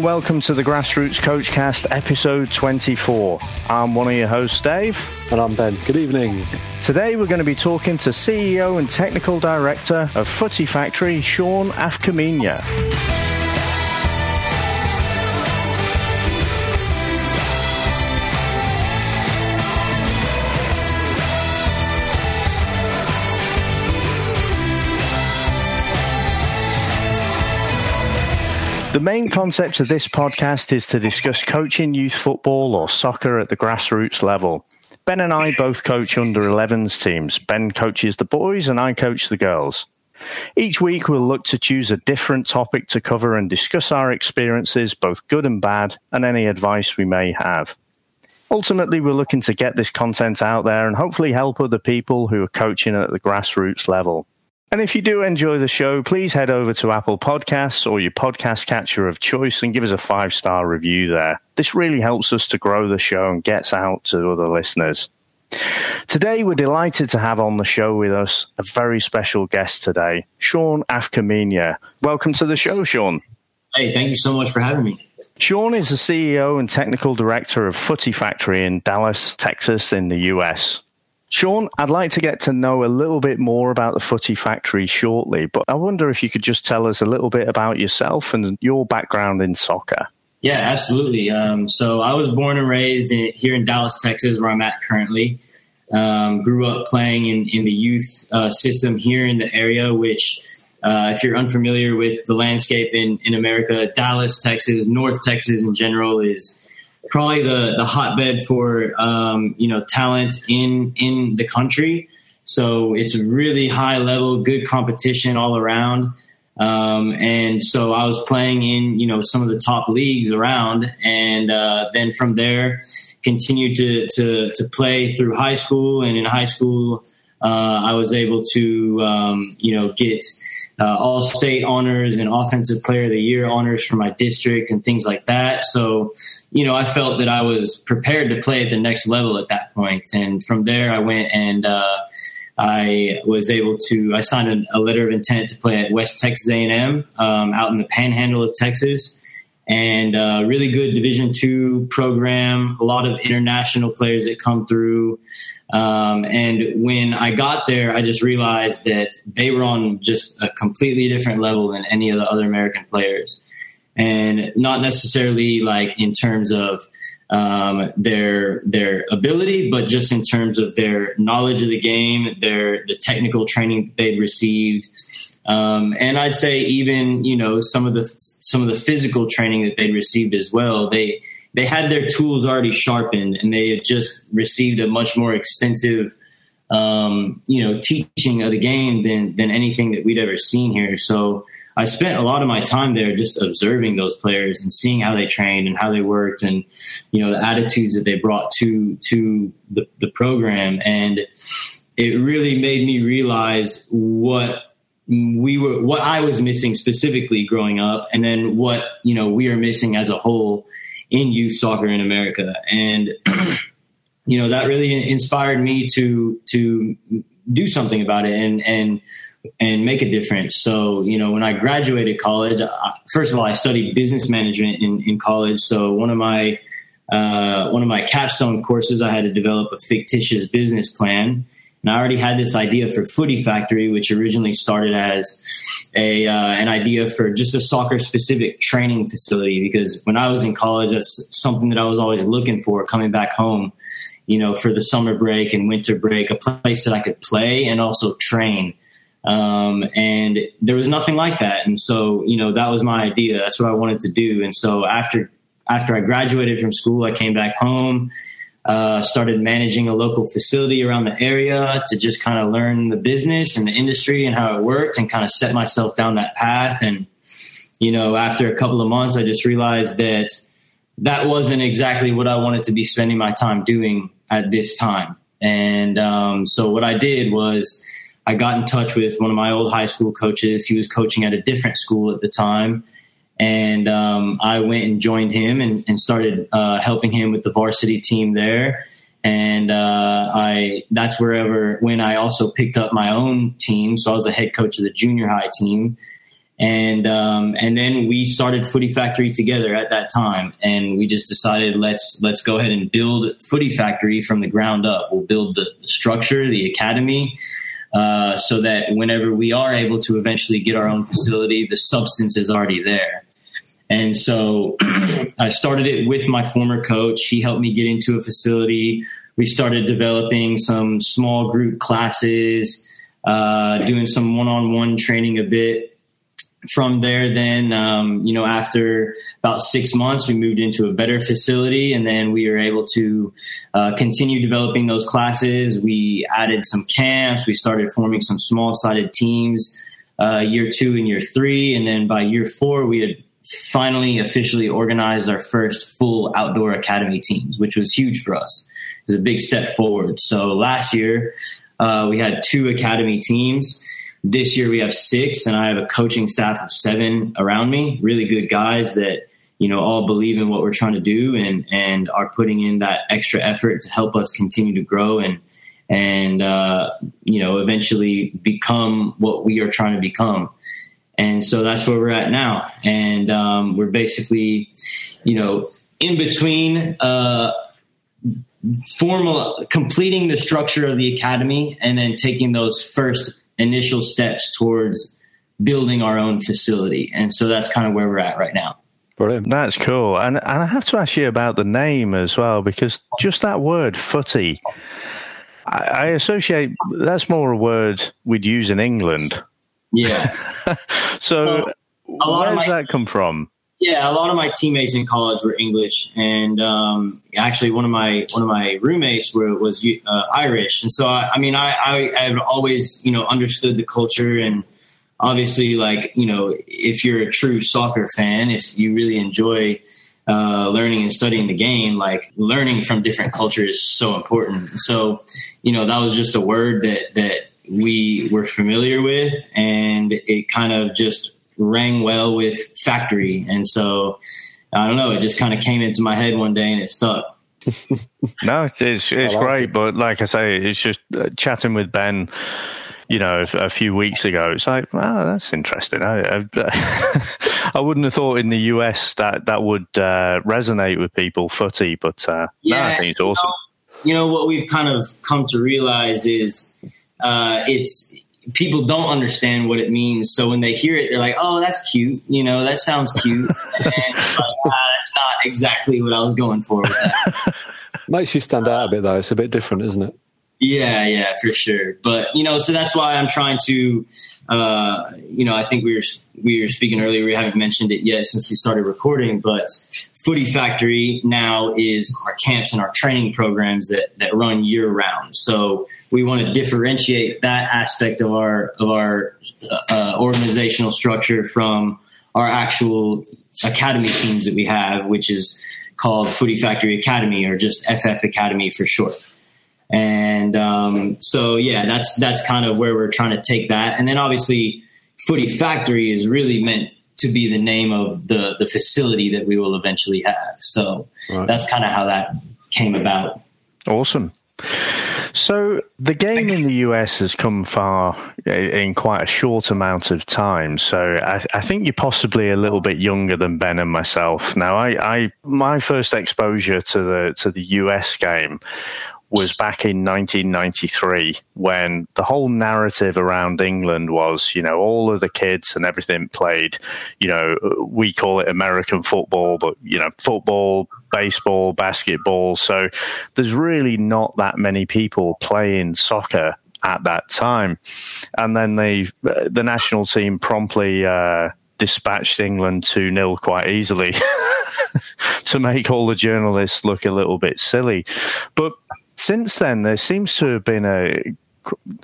And welcome to the Grassroots Coachcast episode 24. I'm one of your hosts, Dave. And I'm Ben. Good evening. Today we're going to be talking to CEO and Technical Director of Footy Factory, Sean Afkamenya. The main concept of this podcast is to discuss coaching youth football or soccer at the grassroots level. Ben and I both coach under 11s teams. Ben coaches the boys and I coach the girls. Each week we'll look to choose a different topic to cover and discuss our experiences, both good and bad, and any advice we may have. Ultimately, we're looking to get this content out there and hopefully help other people who are coaching at the grassroots level. And if you do enjoy the show, please head over to Apple Podcasts or your podcast catcher of choice and give us a five star review there. This really helps us to grow the show and gets out to other listeners. Today, we're delighted to have on the show with us a very special guest today, Sean Afkamenia. Welcome to the show, Sean. Hey, thank you so much for having me. Sean is the CEO and technical director of Footy Factory in Dallas, Texas, in the US. Sean, I'd like to get to know a little bit more about the Footy Factory shortly, but I wonder if you could just tell us a little bit about yourself and your background in soccer. Yeah, absolutely. Um, so I was born and raised in, here in Dallas, Texas, where I'm at currently. Um, grew up playing in, in the youth uh, system here in the area, which, uh, if you're unfamiliar with the landscape in, in America, Dallas, Texas, North Texas in general is probably the the hotbed for um, you know talent in in the country. So it's really high level, good competition all around. Um, and so I was playing in you know some of the top leagues around, and uh, then from there continued to, to to play through high school. And in high school, uh, I was able to um, you know get uh, all state honors and offensive player of the year honors for my district and things like that. So, you know, I felt that I was prepared to play at the next level at that point. And from there, I went and uh, I was able to. I signed a, a, letter of intent to play at West Texas A&M um, out in the Panhandle of Texas. And uh, really good Division two program. A lot of international players that come through. Um, and when I got there, I just realized that they were on just a completely different level than any of the other American players. And not necessarily like in terms of um, their their ability, but just in terms of their knowledge of the game, their the technical training that they'd received, um, and I'd say even you know some of the some of the physical training that they'd received as well. They they had their tools already sharpened and they had just received a much more extensive um, you know teaching of the game than than anything that we'd ever seen here. So I spent a lot of my time there just observing those players and seeing how they trained and how they worked and you know the attitudes that they brought to to the, the program. And it really made me realize what we were what I was missing specifically growing up and then what you know we are missing as a whole in youth soccer in America. And, you know, that really inspired me to, to do something about it and, and, and make a difference. So, you know, when I graduated college, I, first of all, I studied business management in, in college. So one of my, uh, one of my capstone courses, I had to develop a fictitious business plan and I already had this idea for Footy Factory, which originally started as a uh, an idea for just a soccer specific training facility. Because when I was in college, that's something that I was always looking for coming back home. You know, for the summer break and winter break, a place that I could play and also train. Um, and there was nothing like that. And so, you know, that was my idea. That's what I wanted to do. And so after after I graduated from school, I came back home uh, started managing a local facility around the area to just kind of learn the business and the industry and how it worked and kind of set myself down that path. And, you know, after a couple of months, I just realized that that wasn't exactly what I wanted to be spending my time doing at this time. And um, so what I did was I got in touch with one of my old high school coaches. He was coaching at a different school at the time and um, I went and joined him and, and started uh, helping him with the varsity team there. And uh, I that's wherever when I also picked up my own team. So I was the head coach of the junior high team, and um, and then we started Footy Factory together at that time, and we just decided let's let's go ahead and build Footy Factory from the ground up. We'll build the, structure, the academy, uh, so that whenever we are able to eventually get our own facility, the substance is already there. And so I started it with my former coach. He helped me get into a facility. We started developing some small group classes, uh, doing some one on one training a bit from there, then, um, you know, after about six months, we moved into a better facility and then we were able to uh, continue developing those classes. We added some camps. We started forming some small sided teams uh, year two and year three. And then by year four, we had finally officially organized our first full outdoor academy teams, which was huge for us. It was a big step forward. So last year, uh, we had two academy teams this year we have six, and I have a coaching staff of seven around me. Really good guys that you know all believe in what we're trying to do and and are putting in that extra effort to help us continue to grow and and uh, you know eventually become what we are trying to become. And so that's where we're at now, and um, we're basically you know in between. Uh, formal completing the structure of the academy and then taking those first initial steps towards building our own facility. And so that's kind of where we're at right now. Brilliant. That's cool. And, and I have to ask you about the name as well, because just that word footy, I, I associate that's more a word we'd use in England. Yeah. so well, where does my, that come from? Yeah, a lot of my teammates in college were English, and um, actually one of my one of my roommates were, was uh, Irish, and so I, I mean I, I I've always you know understood the culture and obviously like you know if you're a true soccer fan, if you really enjoy uh, learning and studying the game, like learning from different cultures is so important. So you know that was just a word that that we were familiar with, and it kind of just rang well with factory. And so I don't know, it just kind of came into my head one day and it stuck. no, it's it's, it's like great, it. but like I say, it's just uh, chatting with Ben. You know, a, a, few weeks ago, it's like, wow, that's interesting. I, I, I, wouldn't have thought in the US that that would uh, resonate with people, footy, but uh, yeah, no, I think it's awesome. You know, you know, what we've kind of come to realize is uh, it's people don't understand what it means. So when they hear it, they're like, "Oh, that's cute," you know, that sounds cute. and like, ah, that's not exactly what I was going for. With that. Makes you stand out a bit, though. It's a bit different, isn't it? Yeah, yeah, for sure. But you know, so that's why I'm trying to, uh, you know, I think we were we were speaking earlier. We haven't mentioned it yet since we started recording, but Footy Factory now is our camps and our training programs that that run year round. So we want to differentiate that aspect of our of our uh, organizational structure from our actual academy teams that we have, which is called Footy Factory Academy or just FF Academy for short. And um, so, yeah, that's that's kind of where we're trying to take that. And then obviously, Footy Factory is really meant to be the name of the the facility that we will eventually have. So right. that's kind of how that came about. Awesome. So the game in the US has come far in quite a short amount of time. So I, I, think you're possibly a little bit younger than Ben and myself. Now, I, I my first exposure to the to the US game was back in 1993 when the whole narrative around England was, you know, all of the kids and everything played, you know, we call it American football, but, you know, football, baseball, basketball. So there's really not that many people playing soccer at that time. And then they, the national team promptly, uh, dispatched England 2 0 quite easily to make all the journalists look a little bit silly. But since then, there seems to have been a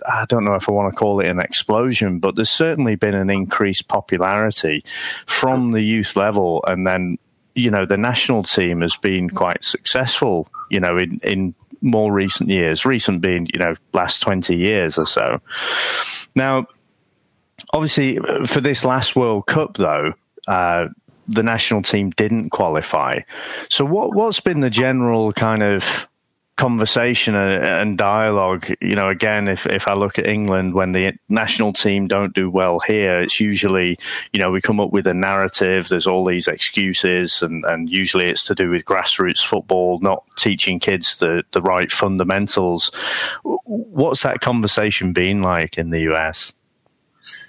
I don't know if I want to call it an explosion, but there's certainly been an increased popularity from the youth level. And then, you know, the national team has been quite successful, you know, in, in more recent years, recent being, you know, last 20 years or so. Now, obviously, for this last World Cup, though, uh, the national team didn't qualify. So, what, what's been the general kind of conversation and dialogue. You know, again, if, if I look at England, when the national team don't do well here, it's usually, you know, we come up with a narrative. There's all these excuses, and, and usually it's to do with grassroots football, not teaching kids the, the right fundamentals. What's that conversation been like in the US?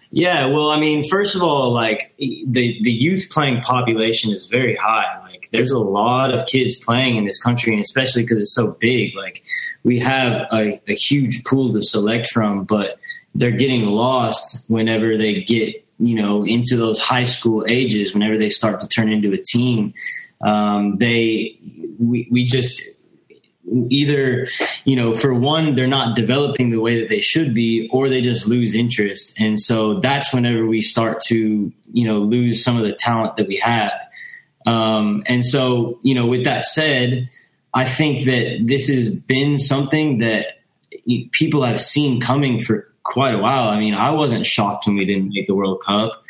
Yeah, well, I mean, first of all, like the the youth playing population is very high. Like, there's a lot of kids playing in this country, and especially because it's so big. Like, we have a, a huge pool to select from, but they're getting lost whenever they get you know into those high school ages. Whenever they start to turn into a team, um, they we we just either you know for one they're not developing the way that they should be or they just lose interest. And so that's whenever we start to you know lose some of the talent that we have. Um, and so you know with that said i think that this has been something that people have seen coming for quite a while. I mean i wasn't shocked when we didn't make the world cup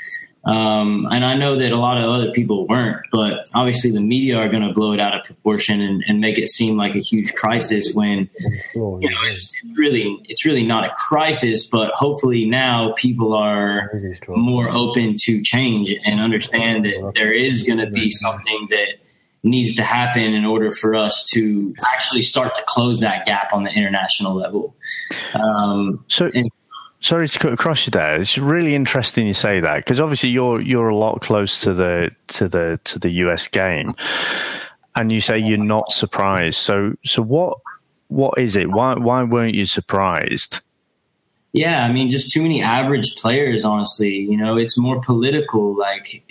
um, and I know that a lot of other people weren't, but obviously the media are going to blow it out of proportion and, and, make it seem like a huge crisis when you know it's really it's really not a crisis. But hopefully now people are more open to change and understand that there is going to be something that needs to happen in order for us to actually start to close that gap on the international level. Um, so, and, sorry to cut across you there. It's really interesting you say that because obviously you're you're a lot close to the to the to the US game, and you say you're not surprised. So so what what is it? Why why weren't you surprised? Yeah, I mean, just too many average players. Honestly, you know, it's more political. Like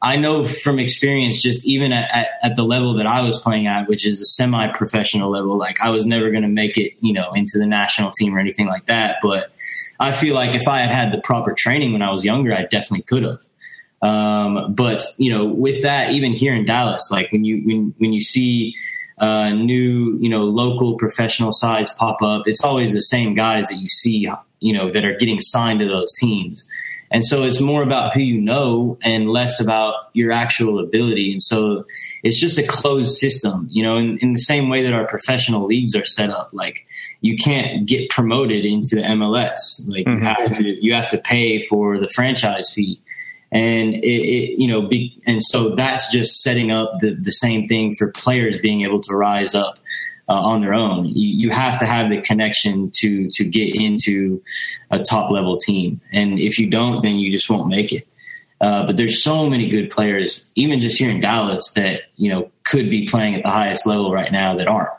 I know from experience, just even at, at, at the level that I was playing at, which is a semi-professional level. Like I was never going to make it, you know, into the national team or anything like that. But I feel like if I had had the proper training when I was younger, I definitely could have. Um, but you know, with that, even here in Dallas, like when you when when you see uh, new you know local professional sides pop up, it's always the same guys that you see you know that are getting signed to those teams. And so it's more about who you know and less about your actual ability. And so it's just a closed system, you know, in, in the same way that our professional leagues are set up. Like you can't get promoted into the MLS. Like mm-hmm. you have to you have to pay for the franchise fee, and it, it you know be, and so that's just setting up the the same thing for players being able to rise up. Uh, on their own, you, you have to have the connection to to get into a top level team, and if you don't, then you just won't make it. Uh, but there's so many good players, even just here in Dallas, that you know could be playing at the highest level right now that aren't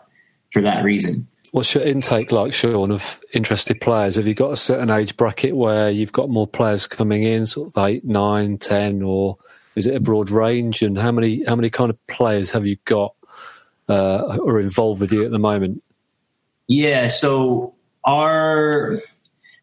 for that reason. What's your intake like, Sean, of interested players? Have you got a certain age bracket where you've got more players coming in, sort of eight, nine, ten, or is it a broad range? And how many how many kind of players have you got uh, are involved with you at the moment? Yeah, so our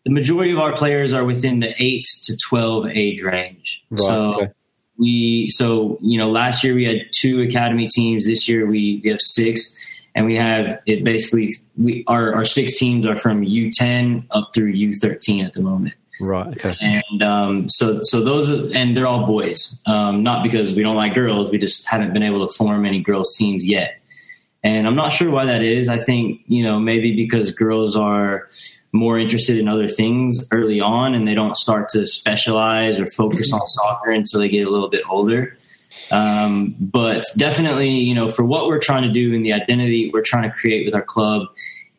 the majority of our players are within the eight to twelve age range. Right, so okay. we so you know last year we had two academy teams. This year we, we have six and we have it basically we our, our six teams are from U10 up through U13 at the moment. Right. Okay. And um, so so those are, and they're all boys. Um, not because we don't like girls, we just haven't been able to form any girls teams yet. And I'm not sure why that is. I think you know maybe because girls are more interested in other things early on and they don't start to specialize or focus on soccer until they get a little bit older. Um, but definitely, you know, for what we're trying to do and the identity we're trying to create with our club,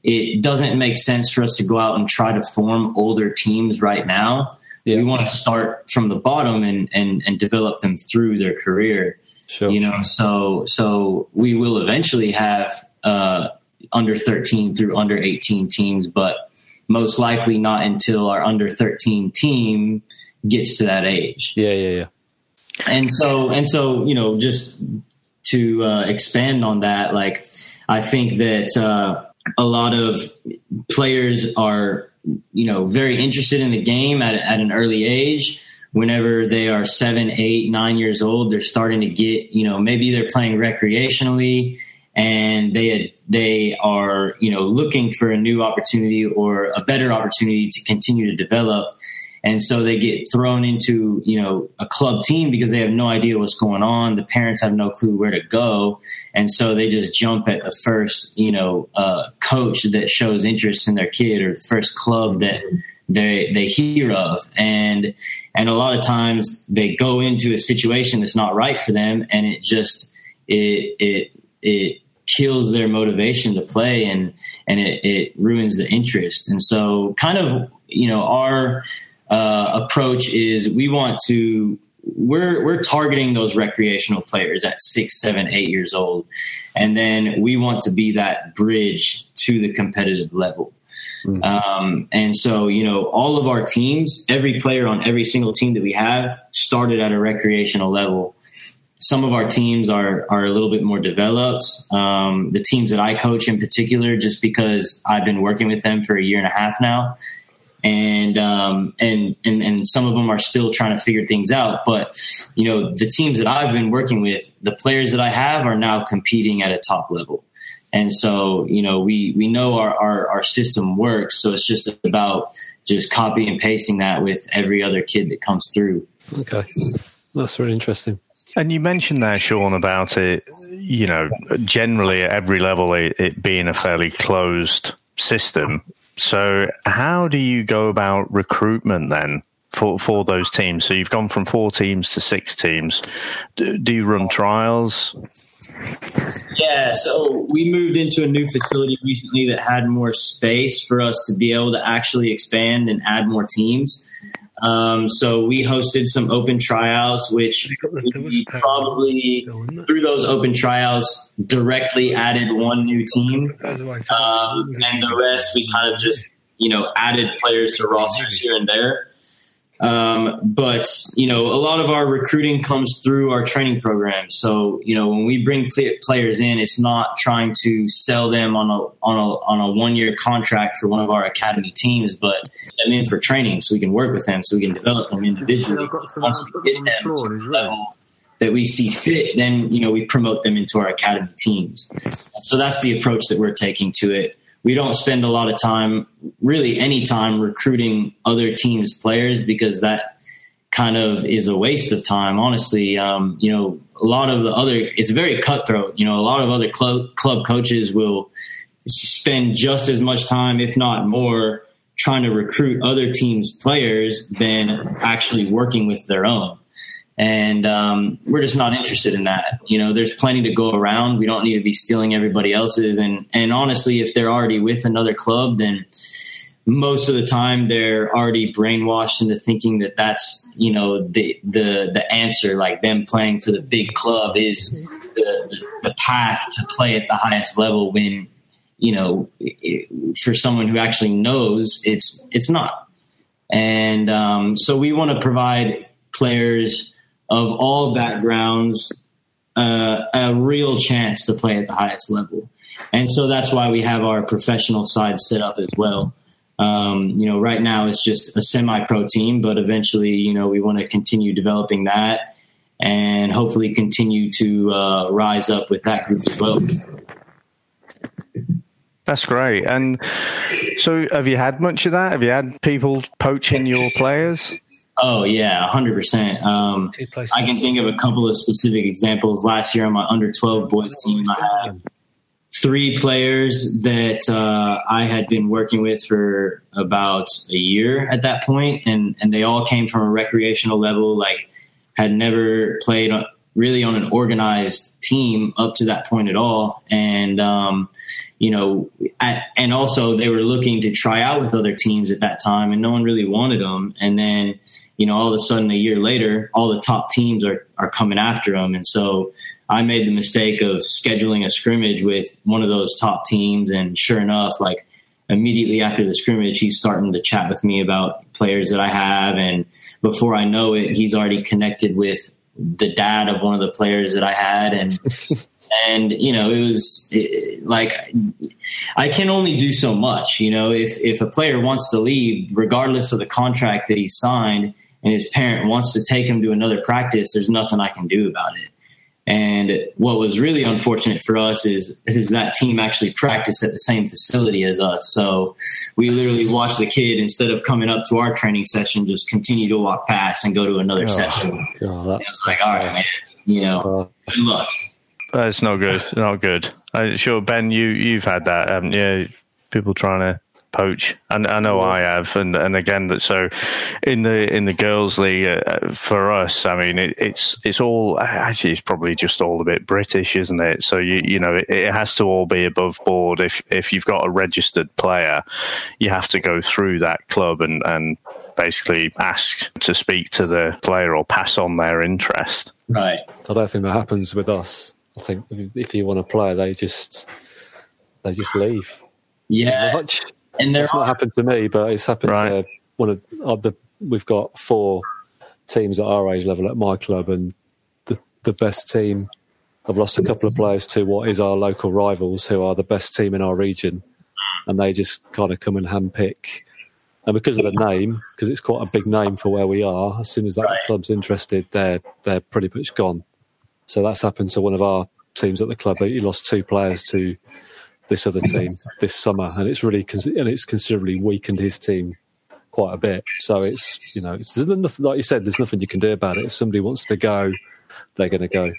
it doesn't make sense for us to go out and try to form older teams right now. Yeah. We want to start from the bottom and, and, and develop them through their career. Sure. You know, so so we will eventually have uh, under 13 through under 18 teams, but most likely not until our under 13 team gets to that age. Yeah, yeah, yeah and so and so you know just to uh, expand on that like i think that uh, a lot of players are you know very interested in the game at, at an early age whenever they are seven eight nine years old they're starting to get you know maybe they're playing recreationally and they they are you know looking for a new opportunity or a better opportunity to continue to develop. And so they get thrown into you know a club team because they have no idea what's going on. The parents have no clue where to go. And so they just jump at the first you know uh, coach that shows interest in their kid or the first club that they they hear of. And and a lot of times they go into a situation that's not right for them and it just it it it kills their motivation to play and and it, it ruins the interest. And so kind of you know our uh, approach is we want to we're we're targeting those recreational players at six, seven, eight years old, and then we want to be that bridge to the competitive level. Mm-hmm. Um, and so, you know, all of our teams, every player on every single team that we have started at a recreational level. Some of our teams are are a little bit more developed. Um, the teams that I coach, in particular, just because I've been working with them for a year and a half now, and um, and and and some of them are still trying to figure things out. But you know, the teams that I've been working with, the players that I have are now competing at a top level, and so you know, we we know our our, our system works. So it's just about just copy and pasting that with every other kid that comes through. Okay, that's really interesting. And you mentioned there, Sean, about it. You know, generally at every level, it, it being a fairly closed system. So, how do you go about recruitment then for, for those teams? So, you've gone from four teams to six teams. Do, do you run trials? Yeah, so we moved into a new facility recently that had more space for us to be able to actually expand and add more teams. Um, so we hosted some open tryouts, which we probably through those open tryouts directly added one new team, um, and the rest we kind of just you know added players to rosters here and there. Um, but you know, a lot of our recruiting comes through our training programs. So you know, when we bring players in, it's not trying to sell them on a on a on a one year contract for one of our academy teams, but them in for training so we can work with them, so we can develop them individually. Once we get them to the level that we see fit, then you know we promote them into our academy teams. So that's the approach that we're taking to it we don't spend a lot of time, really any time, recruiting other teams' players because that kind of is a waste of time. Honestly, um, you know, a lot of the other, it's very cutthroat. You know, a lot of other club club coaches will spend just as much time, if not more, trying to recruit other teams' players than actually working with their own and um, we're just not interested in that. You know, there's plenty to go around. We don't need to be stealing everybody else's. And and honestly, if they're already with another club, then most of the time they're already brainwashed into thinking that that's you know the the the answer. Like them playing for the big club is the the, path to play at the highest level. When you know, for someone who actually knows, it's it's not. And um, so we want to provide players of all backgrounds uh, a real chance to play at the highest level. And so that's why we have our professional side set up as well. Um, you know, right now it's just a semi-pro team, but eventually, you know, we want to continue developing that and hopefully continue to uh, rise up with that group as well. That's great. And so, have you had much of that? Have you had people poaching your players? Oh yeah, hundred um, percent. I can think of a couple of specific examples. Last year on my under twelve boys team, I had three players that uh, I had been working with for about a year at that point, and and they all came from a recreational level, like had never played really on an organized team up to that point at all, and um, you know, at, and also they were looking to try out with other teams at that time, and no one really wanted them, and then you know, all of a sudden a year later, all the top teams are, are coming after him. And so I made the mistake of scheduling a scrimmage with one of those top teams. And sure enough, like immediately after the scrimmage, he's starting to chat with me about players that I have. And before I know it, he's already connected with the dad of one of the players that I had. And, and you know it was it, like i can only do so much you know if if a player wants to leave regardless of the contract that he signed and his parent wants to take him to another practice, there's nothing I can do about it. And what was really unfortunate for us is is that team actually practiced at the same facility as us. So we literally watched the kid instead of coming up to our training session, just continue to walk past and go to another oh, session. God, that, it was like, all right, man, you know, good luck. That's not good. Not good. I'm sure, Ben, you you've had that, um, yeah. People trying to poach, and I know I have, and and again that so in the in the girls' league uh, for us, I mean it, it's it's all actually it's probably just all a bit British, isn't it? So you you know it, it, has to all be above board. If if you've got a registered player, you have to go through that club and and basically ask to speak to the player or pass on their interest. Right. I don't think that happens with us. I think if, if you want to play, they just they just leave. Yeah. Much. And it's not happened to me, but it's happened right. to one of uh, the. We've got four teams at our age level at my club, and the the best team. I've lost a couple of players to what is our local rivals, who are the best team in our region, and they just kind of come and handpick. And because of the name, because it's quite a big name for where we are, as soon as that right. club's interested, they're they're pretty much gone. So that's happened to one of our teams at the club. He lost two players to this other team this summer, and it's really and it's considerably weakened his team quite a bit. So it's you know, it's, nothing, like you said, there's nothing you can do about it. If somebody wants to go, they're going to go.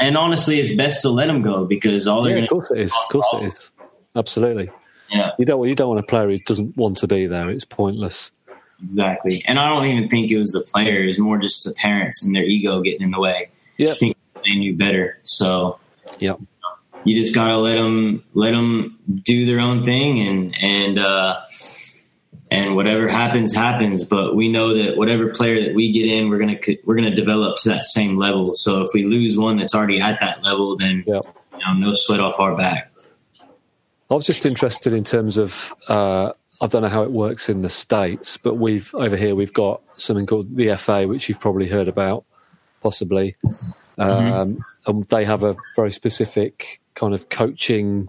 And honestly, it's best to let them go because all they're yeah, of course it is, of course it is, absolutely. Yeah, you don't you don't want a player who doesn't want to be there. It's pointless. Exactly, and I don't even think it was the player; it was more just the parents and their ego getting in the way. Yeah, think they knew better. So, yeah, you just gotta let them let them do their own thing and and uh, and whatever happens happens. But we know that whatever player that we get in, we're gonna we're gonna develop to that same level. So if we lose one that's already at that level, then you know, no sweat off our back. I was just interested in terms of. Uh, I don't know how it works in the states, but we've over here we've got something called the FA, which you've probably heard about, possibly. Mm-hmm. Um, and they have a very specific kind of coaching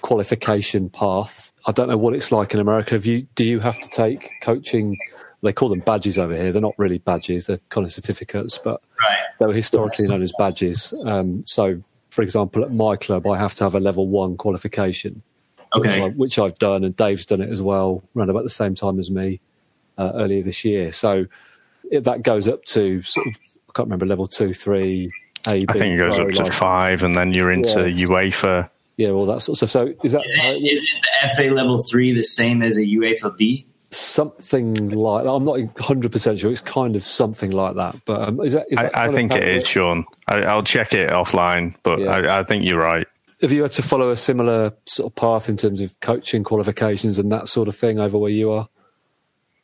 qualification path. I don't know what it's like in America. Have you do you have to take coaching? They call them badges over here. They're not really badges; they're kind of certificates, but right. they were historically known as badges. Um, so, for example, at my club, I have to have a level one qualification, okay. which, I, have done, and Dave's done it as well, around about the same time as me uh, earlier this year. So it, that goes up to sort of I can't remember level two, three, I think it goes up to five, and then you're into yeah, UEFA. Yeah, all that sort of stuff. So is that is it, is it the FA level three the same as a UEFA B? Something like that. I'm not 100 percent sure. It's kind of something like that. But um, is that? Is that I, I think it is, Sean. I, will check it offline, but yeah. I, I think you're right. Have you had to follow a similar sort of path in terms of coaching qualifications and that sort of thing over where you are?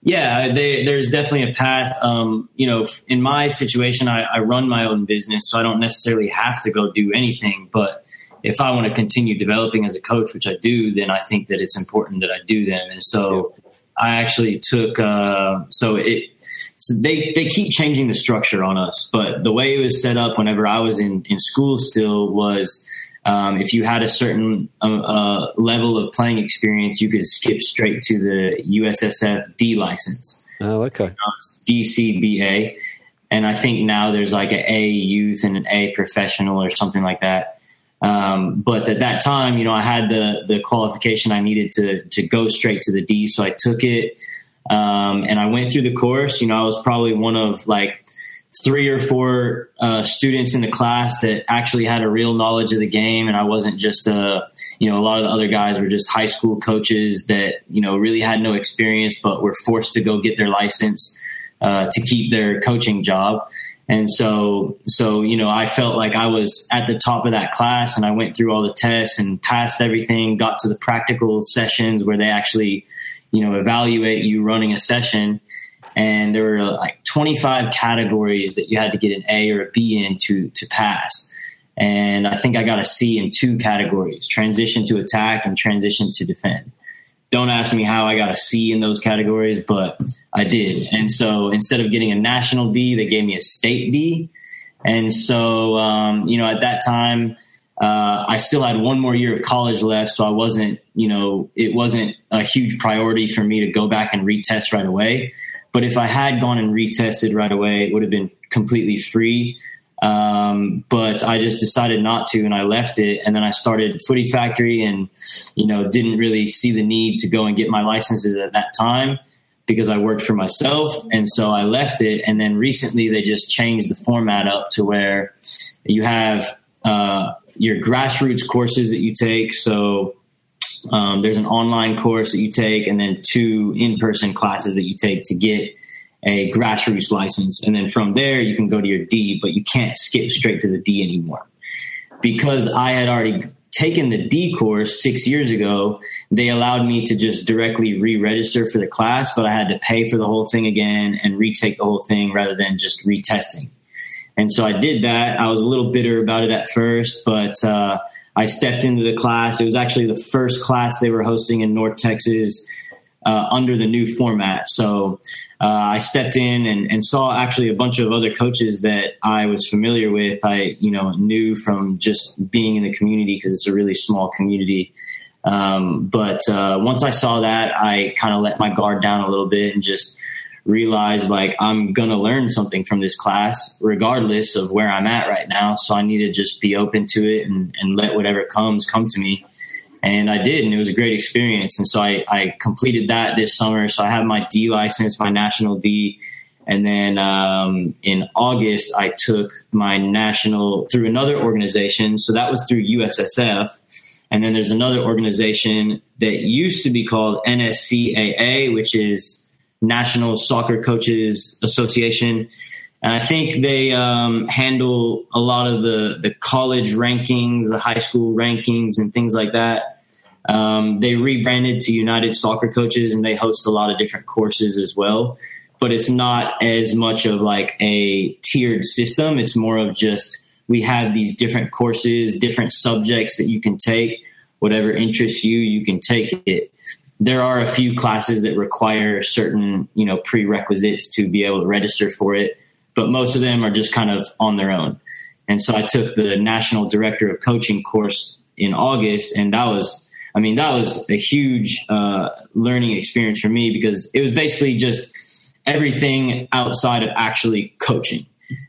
Yeah, they, there's definitely a path. Um, you know, in my situation, I, I, run my own business, so I don't necessarily have to go do anything. But if I want to continue developing as a coach, which I do, then I think that it's important that I do them. And so I actually took. Uh, so it. So they, they keep changing the structure on us, but the way it was set up whenever I was in, in school still was um, if you had a certain uh, uh, level of playing experience, you could skip straight to the USSF D license. Oh, okay. DCBA. And I think now there's like an A youth and an A professional or something like that. Um, but at that time, you know, I had the the qualification I needed to to go straight to the D, so I took it. Um, and I went through the course. You know, I was probably one of like three or four uh, students in the class that actually had a real knowledge of the game, and I wasn't just a, uh, you know, a lot of the other guys were just high school coaches that you know really had no experience, but were forced to go get their license uh, to keep their coaching job. And so, so you know, I felt like I was at the top of that class, and I went through all the tests and passed everything. Got to the practical sessions where they actually, you know, evaluate you running a session and there were like 25 categories that you had to get an A or a B in to to pass. And I think I got a C in two categories: transition to attack and transition to defend. Don't ask me how I got a C in those categories, but I did. And so instead of getting a national D, they gave me a state D. And so, um, you know, at that time, uh, I still had one more year of college left, so I wasn't, you know, it wasn't a huge priority for me to go back and retest right away. But if I had gone and retested right away, it would have been completely free. Um, but I just decided not to, and I left it. And then I started Footy Factory, and you know, didn't really see the need to go and get my licenses at that time because I worked for myself, and so I left it. And then recently, they just changed the format up to where you have uh, your grassroots courses that you take. So um, there's an online course that you take, and then two in-person classes that you take to get a grassroots license. And then from there, you can go to your D, but you can't skip straight to the D anymore. Because I had already taken the D course six years ago, they allowed me to just directly re register for the class, but I had to pay for the whole thing again and retake the whole thing rather than just retesting. And so I did that. I was a little bitter about it at first, but uh, I stepped into the class. It was actually the first class they were hosting in North Texas uh, under the new format. So uh, I stepped in and, and, saw actually a bunch of other coaches that I was familiar with. I you know knew from just being in the community because it's a really small community. Um, but uh, once I saw that, I kind of let my guard down a little bit and just realized like I'm gonna learn something from this class, regardless of where I'm at right now. So I need to just be open to it and, and let whatever comes come to me and I did, and it was a great experience. And so I, I completed that this summer. So I have my D license, my national D, and then um, in August I took my national through another organization. So that was through USSF, and then there's another organization that used to be called NSCAA, which is National Soccer Coaches Association. And I think they um, handle a lot of the, the college rankings, the high school rankings, and things like that. Um, they rebranded to United Soccer Coaches and they host a lot of different courses as well. But it's not as much of like a tiered system. It's more of just we have these different courses, different subjects that you can take. Whatever interests you, you can take it. There are a few classes that require certain, you know, prerequisites to be able to register for it but most of them are just kind of on their own. And so I took the national director of coaching course in August, and that was, I mean, that was a huge uh, learning experience for me because it was basically just everything outside of actually coaching,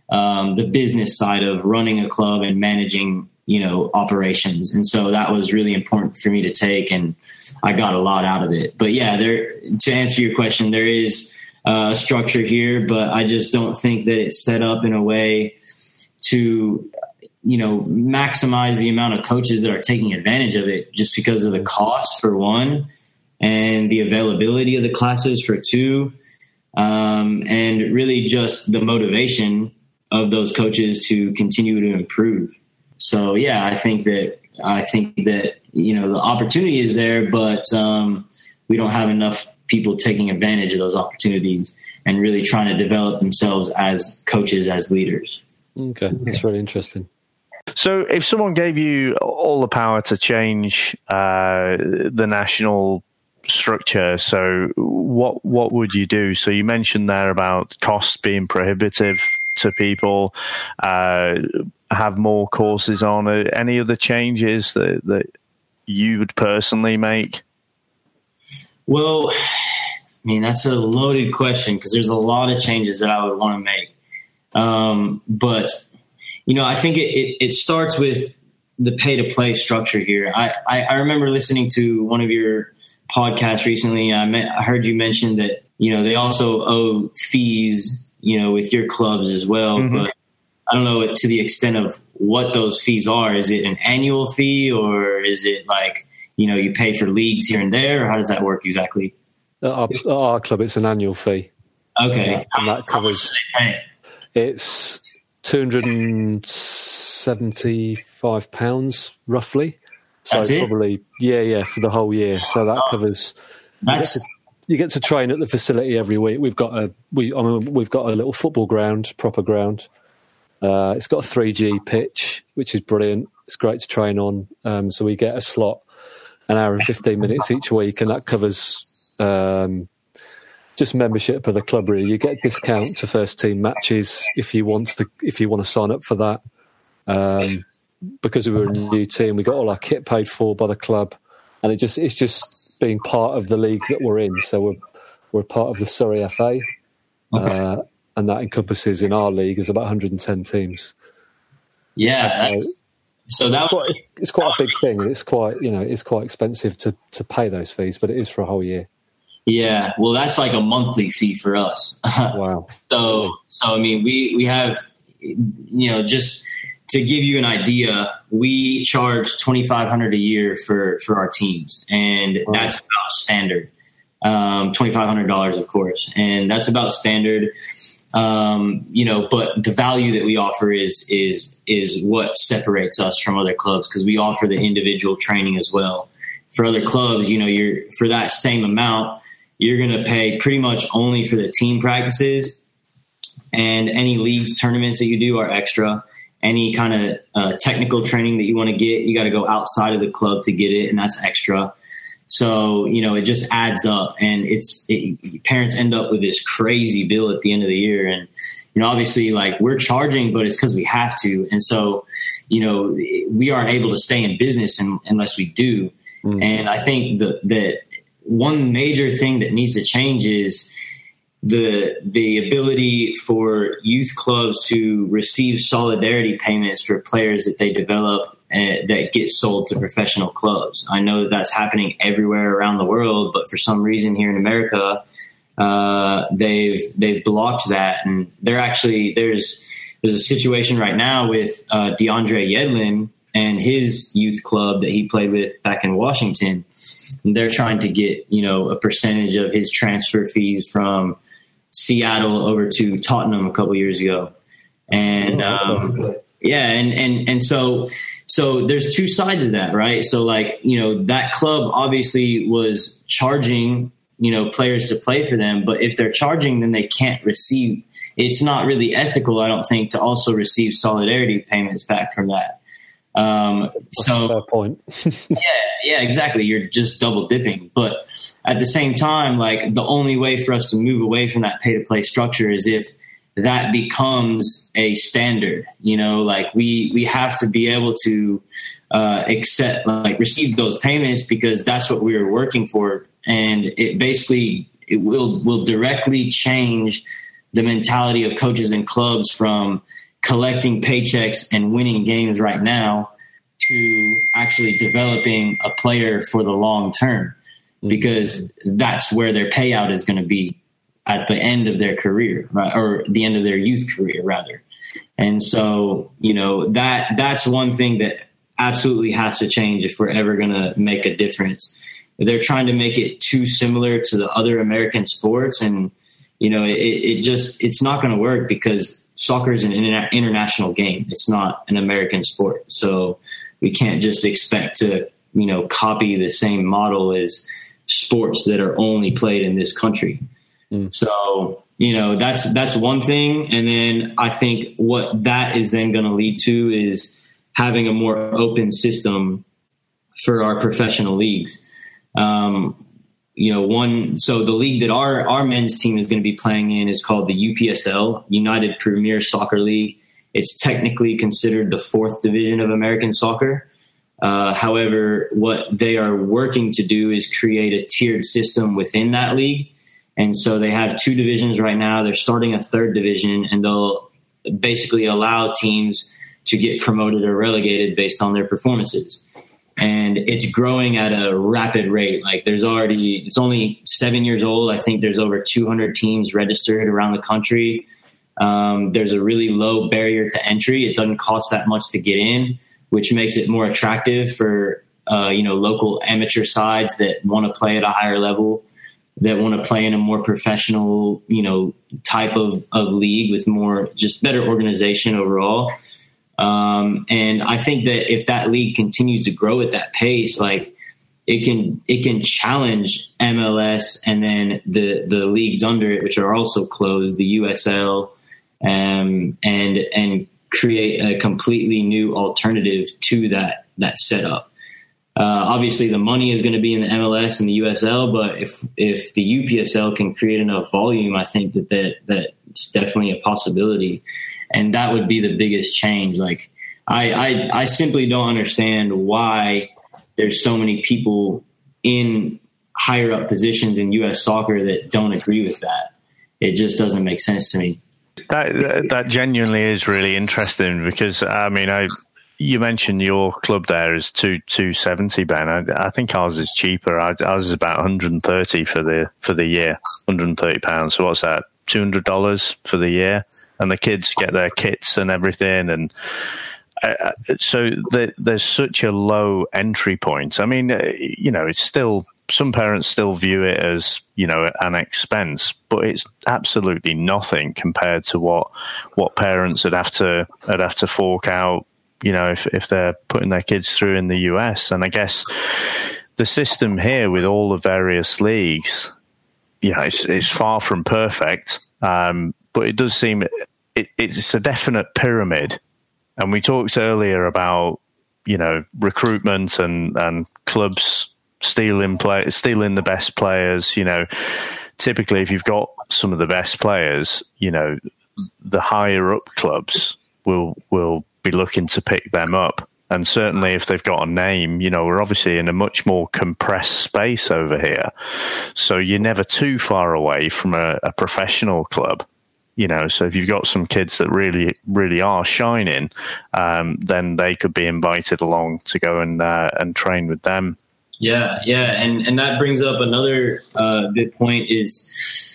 um, the business side of running a club and managing, you know, operations. And so that was really important for me to take, and I got a lot out of it. But yeah, there to answer your question, there is uh, structure here, but I just don't think that it's set up in a way to you know maximize the amount of coaches that are taking advantage of it just because of the cost for one and the availability of the classes for two um, and really just the motivation of those coaches to continue to improve so yeah i think that i think that you know the opportunity is there but um, we don't have enough people taking advantage of those opportunities and really trying to develop themselves as coaches, as leaders. Okay, that's really interesting. So, if someone gave you all the power to change uh, the national structure, so what what would you do? So, you mentioned there about costs being prohibitive to people. Uh, have more courses on. Any other changes that that you would personally make? Well, I mean, that's a loaded question because there's a lot of changes that I would want to make. Um, but, you know, I think it, it, it starts with the pay to play structure here. I, I, I, remember listening to one of your podcasts recently. I, met, I heard you mention that, you know, they also owe fees, you know, with your clubs as well. Mm-hmm. But I don't know to the extent of what those fees are. Is it an annual fee or is it like you know you pay for leagues here and there, or how does that work exactly? At our, at our club, it's an annual fee. Okay, and that covers. It's two hundred and seventy-five pounds roughly. So That's probably it? yeah, yeah, for the whole year. So that oh. covers. That's. You get, to, you get to train at the facility every week. We've got a we I mean we've got a little football ground, proper ground. Uh, it's got a 3G pitch, which is brilliant. It's great to train on. Um, so we get a slot an hour and 15 minutes each week, and that covers um, just membership of the club. Really, you get discount to first team matches if you want to if you want to sign up for that. Um, because we were a new team, we got all our kit paid for by the club, and it just it's just being part of the league that we're in. So we're we're part of the Surrey FA, okay. uh, and that encompasses in our league is about 110 teams. Yeah. Uh, so that it's quite, it's quite a big thing, it's quite you know it's quite expensive to to pay those fees, but it is for a whole year. Yeah, well, that's like a monthly fee for us. wow. so, so I mean, we we have, you know, just to give you an idea, we charge twenty five hundred a year for for our teams, and wow. that's about standard. Um, twenty five hundred dollars, of course, and that's about standard. Um, you know, but the value that we offer is is is what separates us from other clubs because we offer the individual training as well. For other clubs, you know, you're for that same amount, you're going to pay pretty much only for the team practices, and any leagues tournaments that you do are extra. Any kind of uh, technical training that you want to get, you got to go outside of the club to get it, and that's extra. So you know, it just adds up, and it's it, parents end up with this crazy bill at the end of the year, and you know, obviously, like we're charging, but it's because we have to, and so you know, we aren't able to stay in business in, unless we do. Mm. And I think that that one major thing that needs to change is the the ability for youth clubs to receive solidarity payments for players that they develop that get sold to professional clubs. I know that that's happening everywhere around the world, but for some reason here in America, uh, they've they've blocked that, and they're actually there's there's a situation right now with uh, DeAndre Yedlin and his youth club that he played with back in Washington. And they're trying to get you know a percentage of his transfer fees from Seattle over to Tottenham a couple years ago, and um, yeah, and and and so so there's two sides of that, right? So like, you know, that club obviously was charging, you know, players to play for them, but if they're charging, then they can't receive. It's not really ethical, I don't think, to also receive solidarity payments back from that. Um, so point. yeah, yeah, exactly. You're just double dipping, but at the same time, like the only way for us to move away from that pay to play structure is if that becomes a standard. You know, like we we have to be able to uh, accept, like receive those payments because that's what we were working for, and it basically it will will directly change the mentality of coaches and clubs from collecting paychecks and winning games right now to actually developing a player for the long term. Because that's where their payout is going to be at the end of their career, right? or the end of their youth career, rather. And so, you know, that that's one thing that absolutely has to change if we're ever going to make a difference. They're trying to make it too similar to the other American sports, and you know, it, it just it's not going to work because soccer is an interna- international game. It's not an American sport, so we can't just expect to you know copy the same model as sports that are only played in this country. Mm. So, you know, that's that's one thing. And then I think what that is then going to lead to is having a more open system for our professional leagues. Um, you know, one so the league that our our men's team is going to be playing in is called the UPSL, United Premier Soccer League. It's technically considered the fourth division of American soccer. Uh, however, what they are working to do is create a tiered system within that league and so they have two divisions right now. They're starting a third division, and they'll basically allow teams to get promoted or relegated based on their performances. And it's growing at a rapid rate. Like there's already, it's only seven years old. I think there's over 200 teams registered around the country. Um, there's a really low barrier to entry. It doesn't cost that much to get in, which makes it more attractive for uh, you know local amateur sides that want to play at a higher level that want to play in a more professional, you know, type of, of league with more just better organization overall. Um, and I think that if that league continues to grow at that pace, like it can it can challenge MLS and then the the leagues under it, which are also closed, the USL, um, and and create a completely new alternative to that that setup. Uh, obviously, the money is going to be in the MLS and the USL, but if if the UPSL can create enough volume, I think that that that's definitely a possibility, and that would be the biggest change. Like, I I, I simply don't understand why there's so many people in higher up positions in U.S. soccer that don't agree with that. It just doesn't make sense to me. That that genuinely is really interesting because I mean I you mentioned your club there is two two seventy, Ben. I, I, think ours is cheaper. Ours is about one hundred and thirty for the for the year, one hundred and thirty pounds. So what's that? Two hundred dollars for the year, and the kids get their kits and everything, and uh, uh so the, there's such a low entry point. I mean, uh, you know, it's still some parents still view it as you know an expense, but it's absolutely nothing compared to what what parents would have to would have to fork out you know, if, if they're putting their kids through in the US. And I guess the system here with all the various leagues, yeah, it's, it's far from perfect. Um, but it does seem it, it's a definite pyramid. And we talked earlier about, you know, recruitment and, and clubs stealing play, stealing the best players. You know, typically if you've got some of the best players, you know, the higher up clubs will will be looking to pick them up. And certainly, if they've got a name, you know, we're obviously in a much more compressed space over here. So you're never too far away from a, a professional club you know so if you've got some kids that really really are shining um, then they could be invited along to go and uh, and train with them yeah yeah and and that brings up another uh, good point is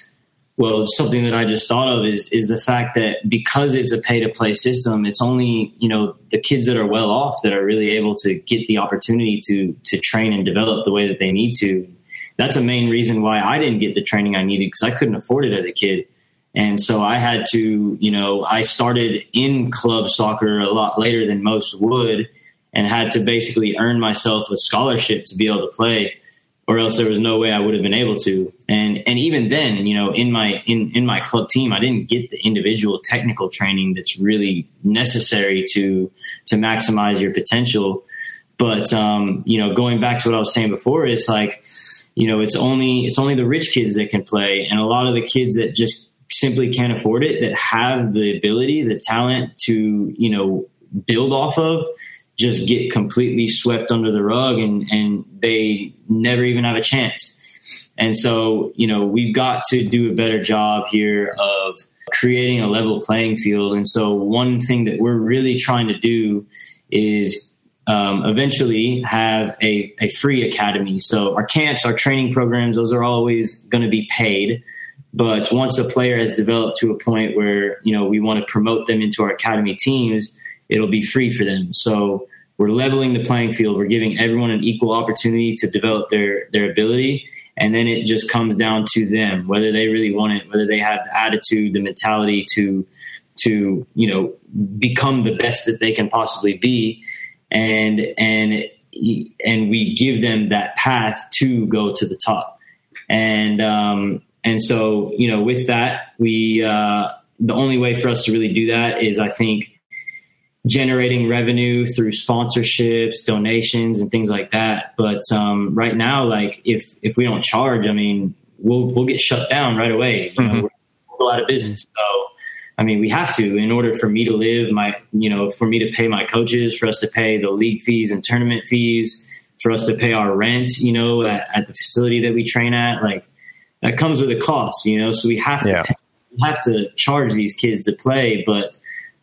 well, something that I just thought of is is the fact that because it's a pay to play system, it's only you know the kids that are well off that are really able to get the opportunity to to train and develop the way that they need to. That's a main reason why I didn't get the training I needed because I couldn't afford it as a kid, and so I had to you know I started in club soccer a lot later than most would, and had to basically earn myself a scholarship to be able to play or else there was no way I would have been able to. And and even then, you know, in my in in my club team, I didn't get the individual technical training that's really necessary to to maximize your potential. But um, you know, going back to what I was saying before, it's like, you know, it's only it's only the rich kids that can play, and a lot of the kids that just simply can't afford it, that have the ability, the talent to you know build off of just get completely swept under the rug and, and they never even have a chance. And so, you know, we've got to do a better job here of creating a level playing field. And so, one thing that we're really trying to do is um, eventually have a, a free academy. So, our camps, our training programs, those are always going to be paid. But once a player has developed to a point where, you know, we want to promote them into our academy teams, it'll be free for them. So we're leveling the playing field. We're giving everyone an equal opportunity to develop their their ability, and then it just comes down to them whether they really want it, whether they have the attitude, the mentality to to you know become the best that they can possibly be, and and and we give them that path to go to the top, and um, and so you know with that we uh, the only way for us to really do that is I think generating revenue through sponsorships, donations, and things like that. But um, right now, like if if we don't charge, I mean, we'll we'll get shut down right away. You mm-hmm. go out of business. So, I mean, we have to in order for me to live. My, you know, for me to pay my coaches, for us to pay the league fees and tournament fees, for us to pay our rent. You know, at, at the facility that we train at, like that comes with a cost. You know, so we have to yeah. pay, we have to charge these kids to play, but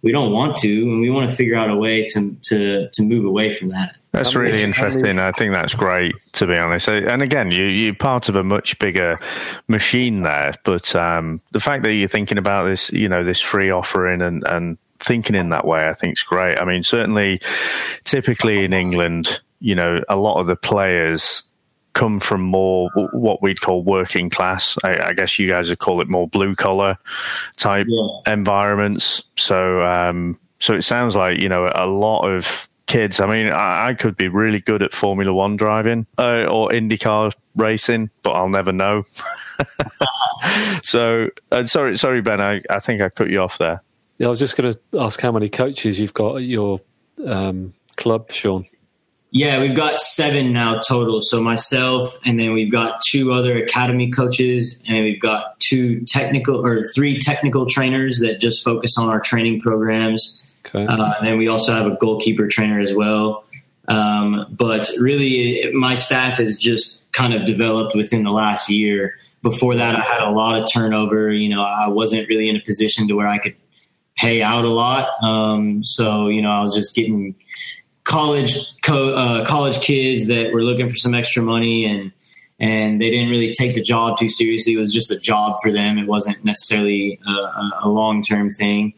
we don't want to, and we want to figure out a way to to to move away from that. That's really interesting. I think that's great, to be honest. And again, you, you're part of a much bigger machine there. But um, the fact that you're thinking about this, you know, this free offering and, and thinking in that way, I think is great. I mean, certainly, typically in England, you know, a lot of the players come from more what we'd call working class. I, I guess you guys would call it more blue collar type yeah. environments. So, um, so it sounds like you know a lot of kids. I mean, I, I could be really good at Formula One driving uh, or IndyCar racing, but I'll never know. so, uh, sorry, sorry, Ben. I, I think I cut you off there. Yeah, I was just going to ask how many coaches you've got at your um, club, Sean. Yeah, we've got seven now total. So myself, and then we've got two other academy coaches, and we've got two technical or three technical trainers that just focus on our training programs. Okay. Uh, and then we also have a goalkeeper trainer as well. Um, but really, my staff has just kind of developed within the last year. before that, I had a lot of turnover. You know, I wasn't really in a position to where I could pay out a lot. Um, so, you know, I was just getting college co- uh, college kids that were looking for some extra money and and they didn't really take the job too seriously. It was just a job for them. It wasn't necessarily a, a long term thing.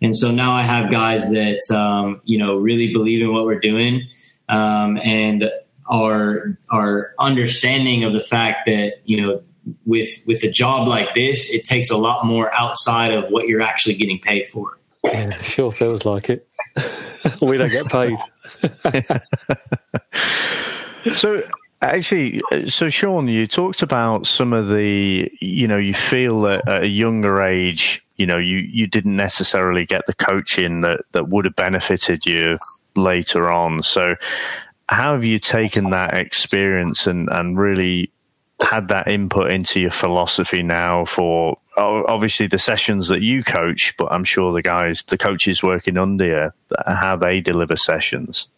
And so now I have guys that um, you know really believe in what we're doing um, and are are understanding of the fact that you know with with a job like this, it takes a lot more outside of what you're actually getting paid for. Yeah, sure feels like it. we don't get paid. so Actually, so Sean, you talked about some of the, you know, you feel that at a younger age, you know, you, you didn't necessarily get the coaching that, that would have benefited you later on. So, how have you taken that experience and, and really had that input into your philosophy now for obviously the sessions that you coach, but I'm sure the guys, the coaches working under you, how they deliver sessions?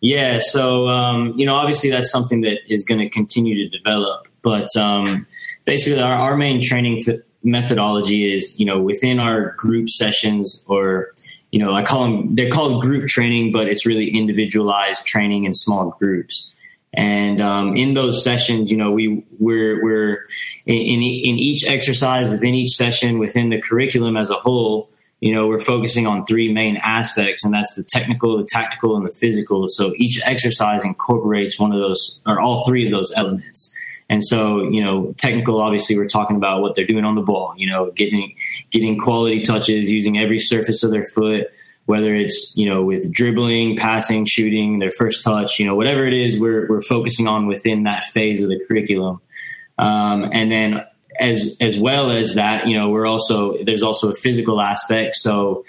Yeah, so um, you know, obviously that's something that is going to continue to develop. But um, basically, our, our main training f- methodology is you know within our group sessions, or you know, I call them they're called group training, but it's really individualized training in small groups. And um, in those sessions, you know, we we're we're in, in in each exercise within each session within the curriculum as a whole you know, we're focusing on three main aspects, and that's the technical, the tactical, and the physical. So each exercise incorporates one of those, or all three of those elements. And so, you know, technical, obviously, we're talking about what they're doing on the ball. You know, getting getting quality touches, using every surface of their foot, whether it's you know with dribbling, passing, shooting, their first touch, you know, whatever it is, we're we're focusing on within that phase of the curriculum. Um, and then as as well as that, you know, we're also there's also a physical aspect. So,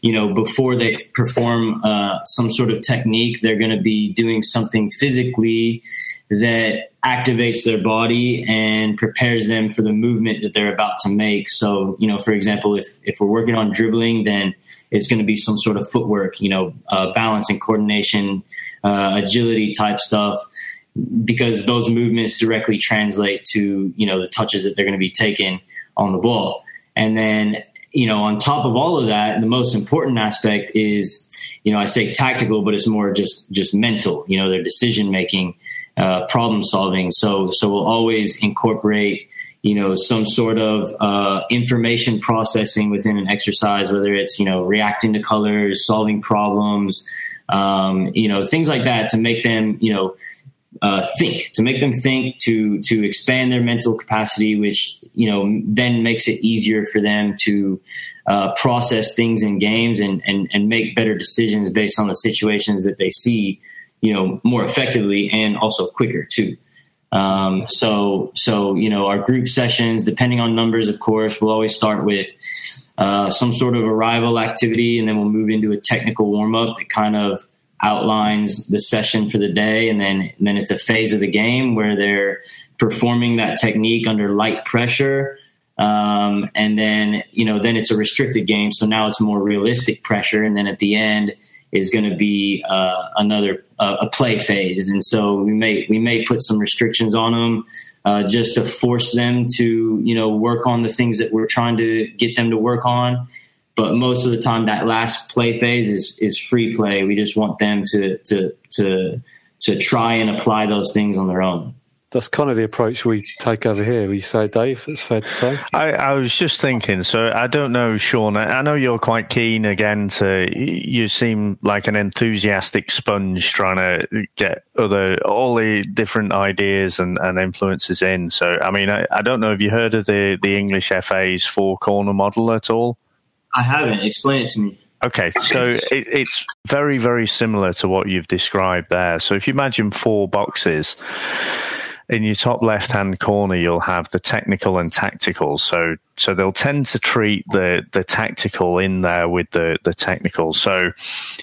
you know, before they perform uh, some sort of technique, they're going to be doing something physically that activates their body and prepares them for the movement that they're about to make. So, you know, for example, if if we're working on dribbling, then it's going to be some sort of footwork, you know, uh, balance and coordination, uh, agility type stuff because those movements directly translate to you know the touches that they're going to be taking on the ball. And then you know on top of all of that the most important aspect is you know i say tactical but it's more just just mental you know their decision making uh, problem solving so so we'll always incorporate you know some sort of uh, information processing within an exercise whether it's you know reacting to colors solving problems um, you know things like that to make them you know uh, think, to make them think, to to expand their mental capacity, which you know then makes it easier for them to uh, process things in games and, and and make better decisions based on the situations that they see, you know, more effectively and also quicker too. Um, so so you know our group sessions, depending on numbers, of course, we'll always start with. Uh, some sort of arrival activity, and then we'll move into a technical warm up that kind of outlines the session for the day, and then and then it's a phase of the game where they're performing that technique under light pressure. Um, and then you know then it's a restricted game, so now it's more realistic pressure, and then at the end is going to be uh, another uh, a play phase, and so we may we may put some restrictions on them. Uh, just to force them to, you know, work on the things that we're trying to get them to work on, but most of the time that last play phase is is free play. We just want them to to to to try and apply those things on their own. That's kind of the approach we take over here. We say, Dave, it's fair to say. I, I, was just thinking. So I don't know, Sean. I know you're quite keen again to. You seem like an enthusiastic sponge trying to get other all the different ideas and, and influences in. So I mean, I, I don't know. Have you heard of the the English FA's four corner model at all? I haven't. Explain it to me. Okay, so it, it's very, very similar to what you've described there. So if you imagine four boxes, in your top left hand corner, you'll have the technical and tactical. So, so they'll tend to treat the, the tactical in there with the, the technical. So,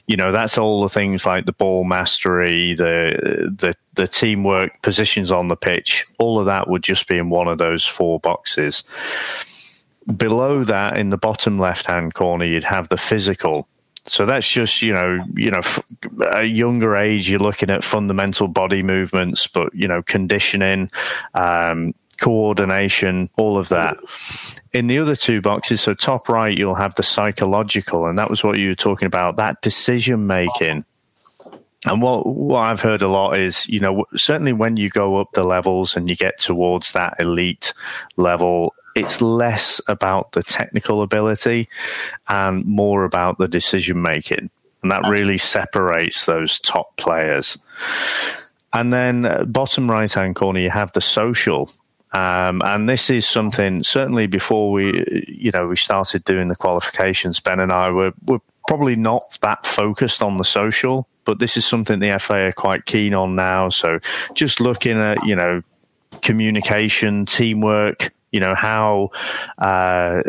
you know, that's all the things like the ball mastery, the, the, the teamwork, positions on the pitch. All of that would just be in one of those four boxes below that in the bottom left hand corner you'd have the physical so that's just you know you know a younger age you're looking at fundamental body movements but you know conditioning um, coordination, all of that. In the other two boxes, so top right, you'll have the psychological, and that was what you were talking about, that decision making. And what, what I've heard a lot is, you know, certainly when you go up the levels and you get towards that elite level, it's less about the technical ability and more about the decision making. And that really separates those top players. And then uh, bottom right hand corner, you have the social. Um, and this is something certainly before we, you know, we started doing the qualifications. Ben and I were, were probably not that focused on the social, but this is something the FA are quite keen on now. So just looking at, you know, communication, teamwork, you know, how uh,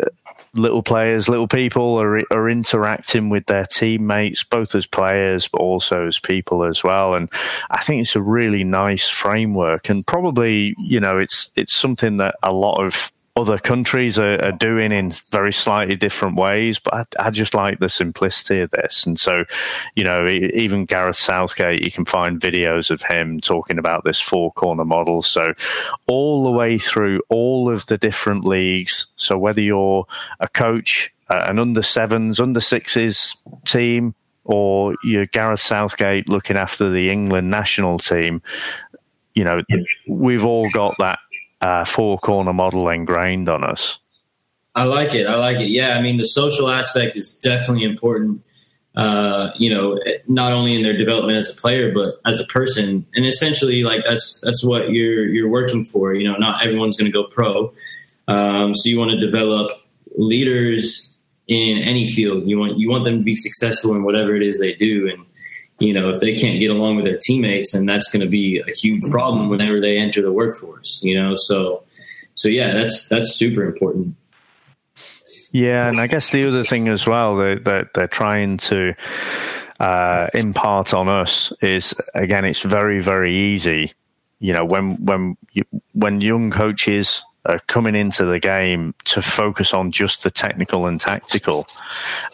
little players, little people are are interacting with their teammates, both as players but also as people as well. And I think it's a really nice framework, and probably you know it's it's something that a lot of other countries are, are, doing in very slightly different ways. But I, I, just like the simplicity of this. And so, you know, even Gareth Southgate, you can find videos of him talking about this four corner model. So, all the way through all of the different leagues. So, whether you're a coach, uh, an under sevens, under sixes team, or you're Gareth Southgate looking after the England national team, you know, we've all got that uh, four corner model ingrained on us. I like it. I like it. Yeah, I mean, the social aspect is definitely important. Uh, you know, not only in their development as a player, but as a person. And essentially, like that's that's what you're you're working for. You know, not everyone's going to go pro, um, so you want to develop leaders in any field. You want you want them to be successful in whatever it is they do, and you know, if they can't get along with their teammates, then that's going to be a huge problem whenever they enter the workforce. You know, so so yeah, that's that's super important. Yeah, and I guess the other thing as well that, that they're trying to uh, impart on us is again, it's very very easy. You know, when when you, when young coaches are coming into the game to focus on just the technical and tactical.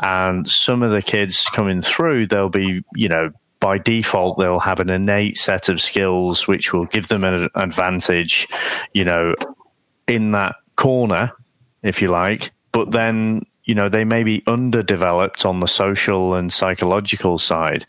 And some of the kids coming through, they'll be, you know, by default, they'll have an innate set of skills which will give them an advantage, you know, in that corner, if you like. But then, you know, they may be underdeveloped on the social and psychological side.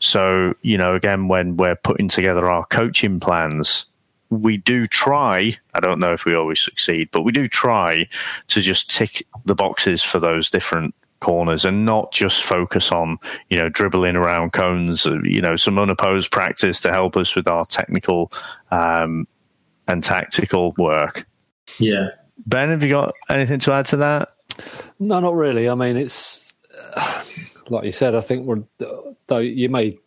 So, you know, again, when we're putting together our coaching plans, we do try. I don't know if we always succeed, but we do try to just tick the boxes for those different corners and not just focus on you know dribbling around cones uh, you know some unopposed practice to help us with our technical um, and tactical work. Yeah. Ben have you got anything to add to that? No not really. I mean it's uh, like you said i think we're though you may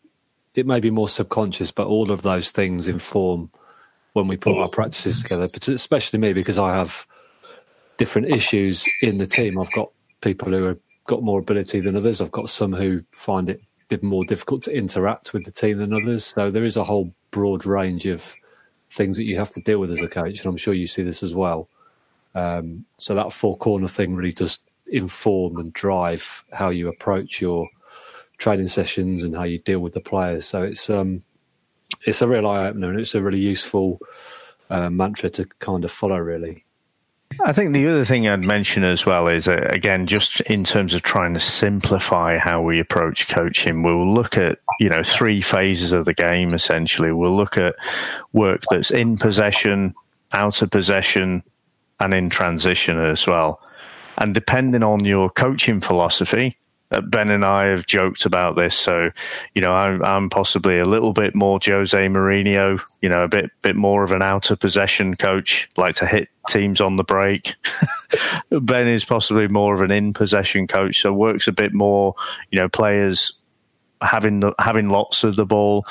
it may be more subconscious but all of those things inform when we put our practices together, but especially me because I have different issues in the team. I've got people who have got more ability than others. I've got some who find it more difficult to interact with the team than others. So there is a whole broad range of things that you have to deal with as a coach, and I'm sure you see this as well. Um, so that four corner thing really does inform and drive how you approach your training sessions and how you deal with the players. So it's um, it's a real eye opener and it's a really useful uh, mantra to kind of follow, really. I think the other thing I'd mention as well is, uh, again, just in terms of trying to simplify how we approach coaching, we'll look at, you know, three phases of the game essentially. We'll look at work that's in possession, out of possession, and in transition as well. And depending on your coaching philosophy, Uh, ben and I have joked about this. So, you know, I'm, I'm, possibly a little bit more Jose Mourinho, you know, a bit bit more of an out of possession coach, like to hit teams on the break. ben is possibly more of an in possession coach, so works a bit more, you know, players having the, having lots of the ball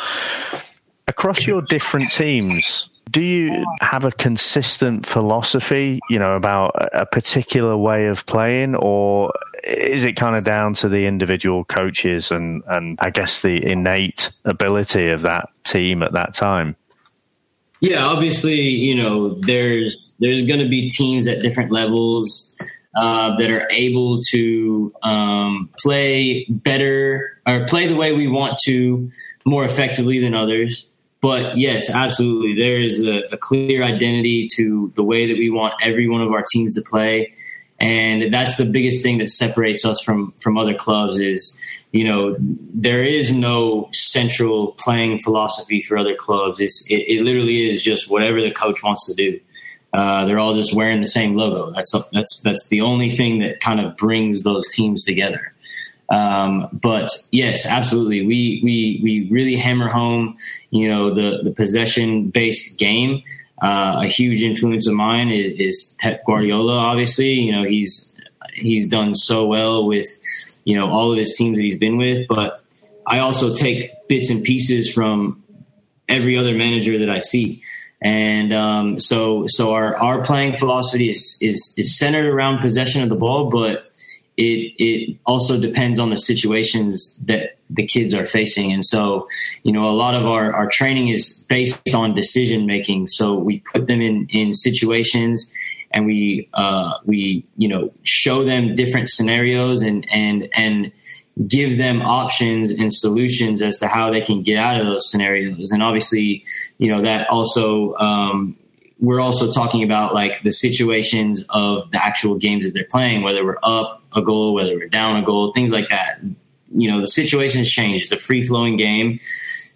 across your different teams do you have a consistent philosophy, you know, about a particular way of playing, or is it kind of down to the individual coaches and, and I guess the innate ability of that team at that time? Yeah, obviously, you know, there's there's going to be teams at different levels uh, that are able to um, play better or play the way we want to more effectively than others. But yes, absolutely, there is a, a clear identity to the way that we want every one of our teams to play, and that's the biggest thing that separates us from from other clubs. Is you know there is no central playing philosophy for other clubs. It's, it, it literally is just whatever the coach wants to do. Uh, they're all just wearing the same logo. That's that's that's the only thing that kind of brings those teams together. Um, but yes, absolutely, we we we really hammer home, you know, the the possession based game. Uh, a huge influence of mine is, is Pep Guardiola. Obviously, you know he's he's done so well with you know all of his teams that he's been with, but I also take bits and pieces from every other manager that I see. And um, so, so our, our playing philosophy is, is, is centered around possession of the ball, but it it also depends on the situations that the kids are facing. And so, you know, a lot of our, our training is based on decision making. So we put them in, in situations and we uh, we you know show them different scenarios and and and give them options and solutions as to how they can get out of those scenarios. And obviously, you know, that also, um, we're also talking about like the situations of the actual games that they're playing, whether we're up a goal, whether we're down a goal, things like that. You know, the situations change. It's a free flowing game.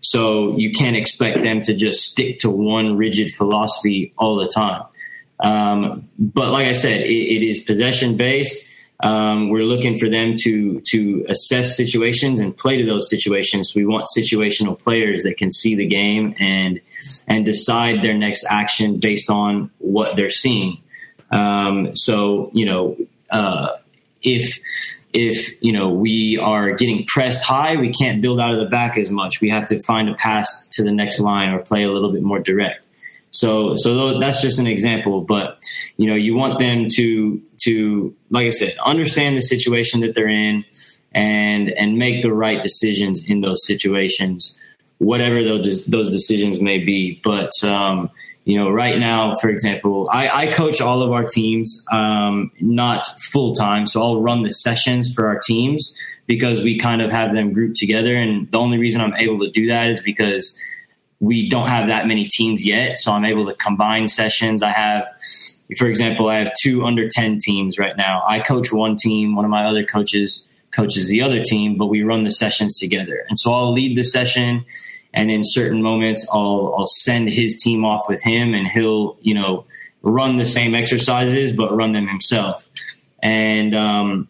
So you can't expect them to just stick to one rigid philosophy all the time. Um, but like I said, it, it is possession based um, we're looking for them to to assess situations and play to those situations. We want situational players that can see the game and and decide their next action based on what they're seeing. Um, so you know, uh, if if you know we are getting pressed high, we can't build out of the back as much. We have to find a pass to the next line or play a little bit more direct. So, so that's just an example, but you know, you want them to, to, like I said, understand the situation that they're in and, and make the right decisions in those situations, whatever those, those decisions may be. But, um, you know, right now, for example, I, I coach all of our teams, um, not full time. So I'll run the sessions for our teams because we kind of have them grouped together. And the only reason I'm able to do that is because we don't have that many teams yet, so I'm able to combine sessions. I have, for example, I have two under 10 teams right now. I coach one team, one of my other coaches coaches the other team, but we run the sessions together. And so I'll lead the session, and in certain moments, I'll, I'll send his team off with him, and he'll, you know, run the same exercises, but run them himself. And, um,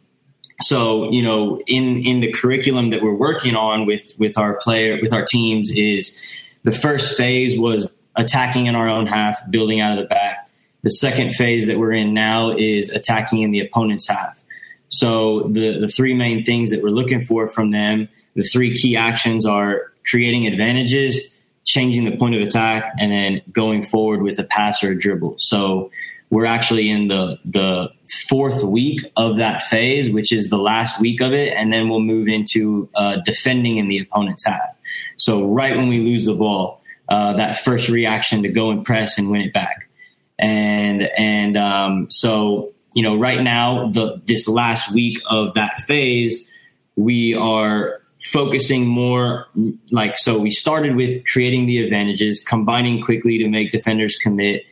so you know in in the curriculum that we're working on with with our player with our teams is the first phase was attacking in our own half, building out of the back. The second phase that we're in now is attacking in the opponent's half. So the, the three main things that we're looking for from them, the three key actions are creating advantages, changing the point of attack, and then going forward with a pass or a dribble. So we're actually in the the fourth week of that phase, which is the last week of it, and then we'll move into uh, defending in the opponent's half. So right when we lose the ball, uh, that first reaction to go and press and win it back, and and um, so you know right now the this last week of that phase, we are focusing more like so we started with creating the advantages combining quickly to make defenders commit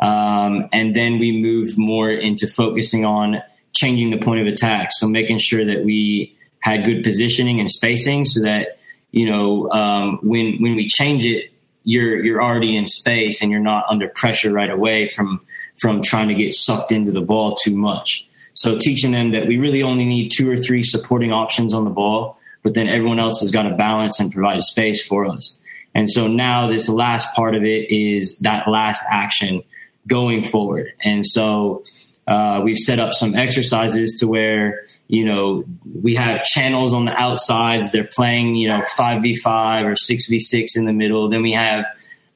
um, and then we moved more into focusing on changing the point of attack. So making sure that we had good positioning and spacing so that, you know, um, when, when we change it, you're, you're already in space and you're not under pressure right away from, from trying to get sucked into the ball too much. So teaching them that we really only need two or three supporting options on the ball, but then everyone else has got to balance and provide a space for us. And so now this last part of it is that last action going forward. And so uh, we've set up some exercises to where you know we have channels on the outsides. They're playing you know five v five or six v six in the middle. Then we have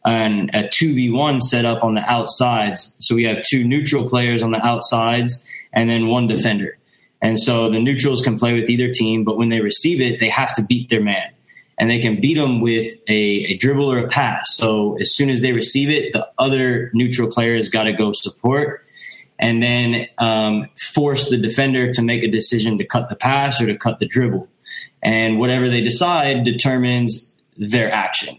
an, a two v one set up on the outsides. So we have two neutral players on the outsides and then one defender. And so the neutrals can play with either team, but when they receive it, they have to beat their man and they can beat them with a, a dribble or a pass. So as soon as they receive it, the other neutral player has got to go support and then um, force the defender to make a decision to cut the pass or to cut the dribble. And whatever they decide determines their action.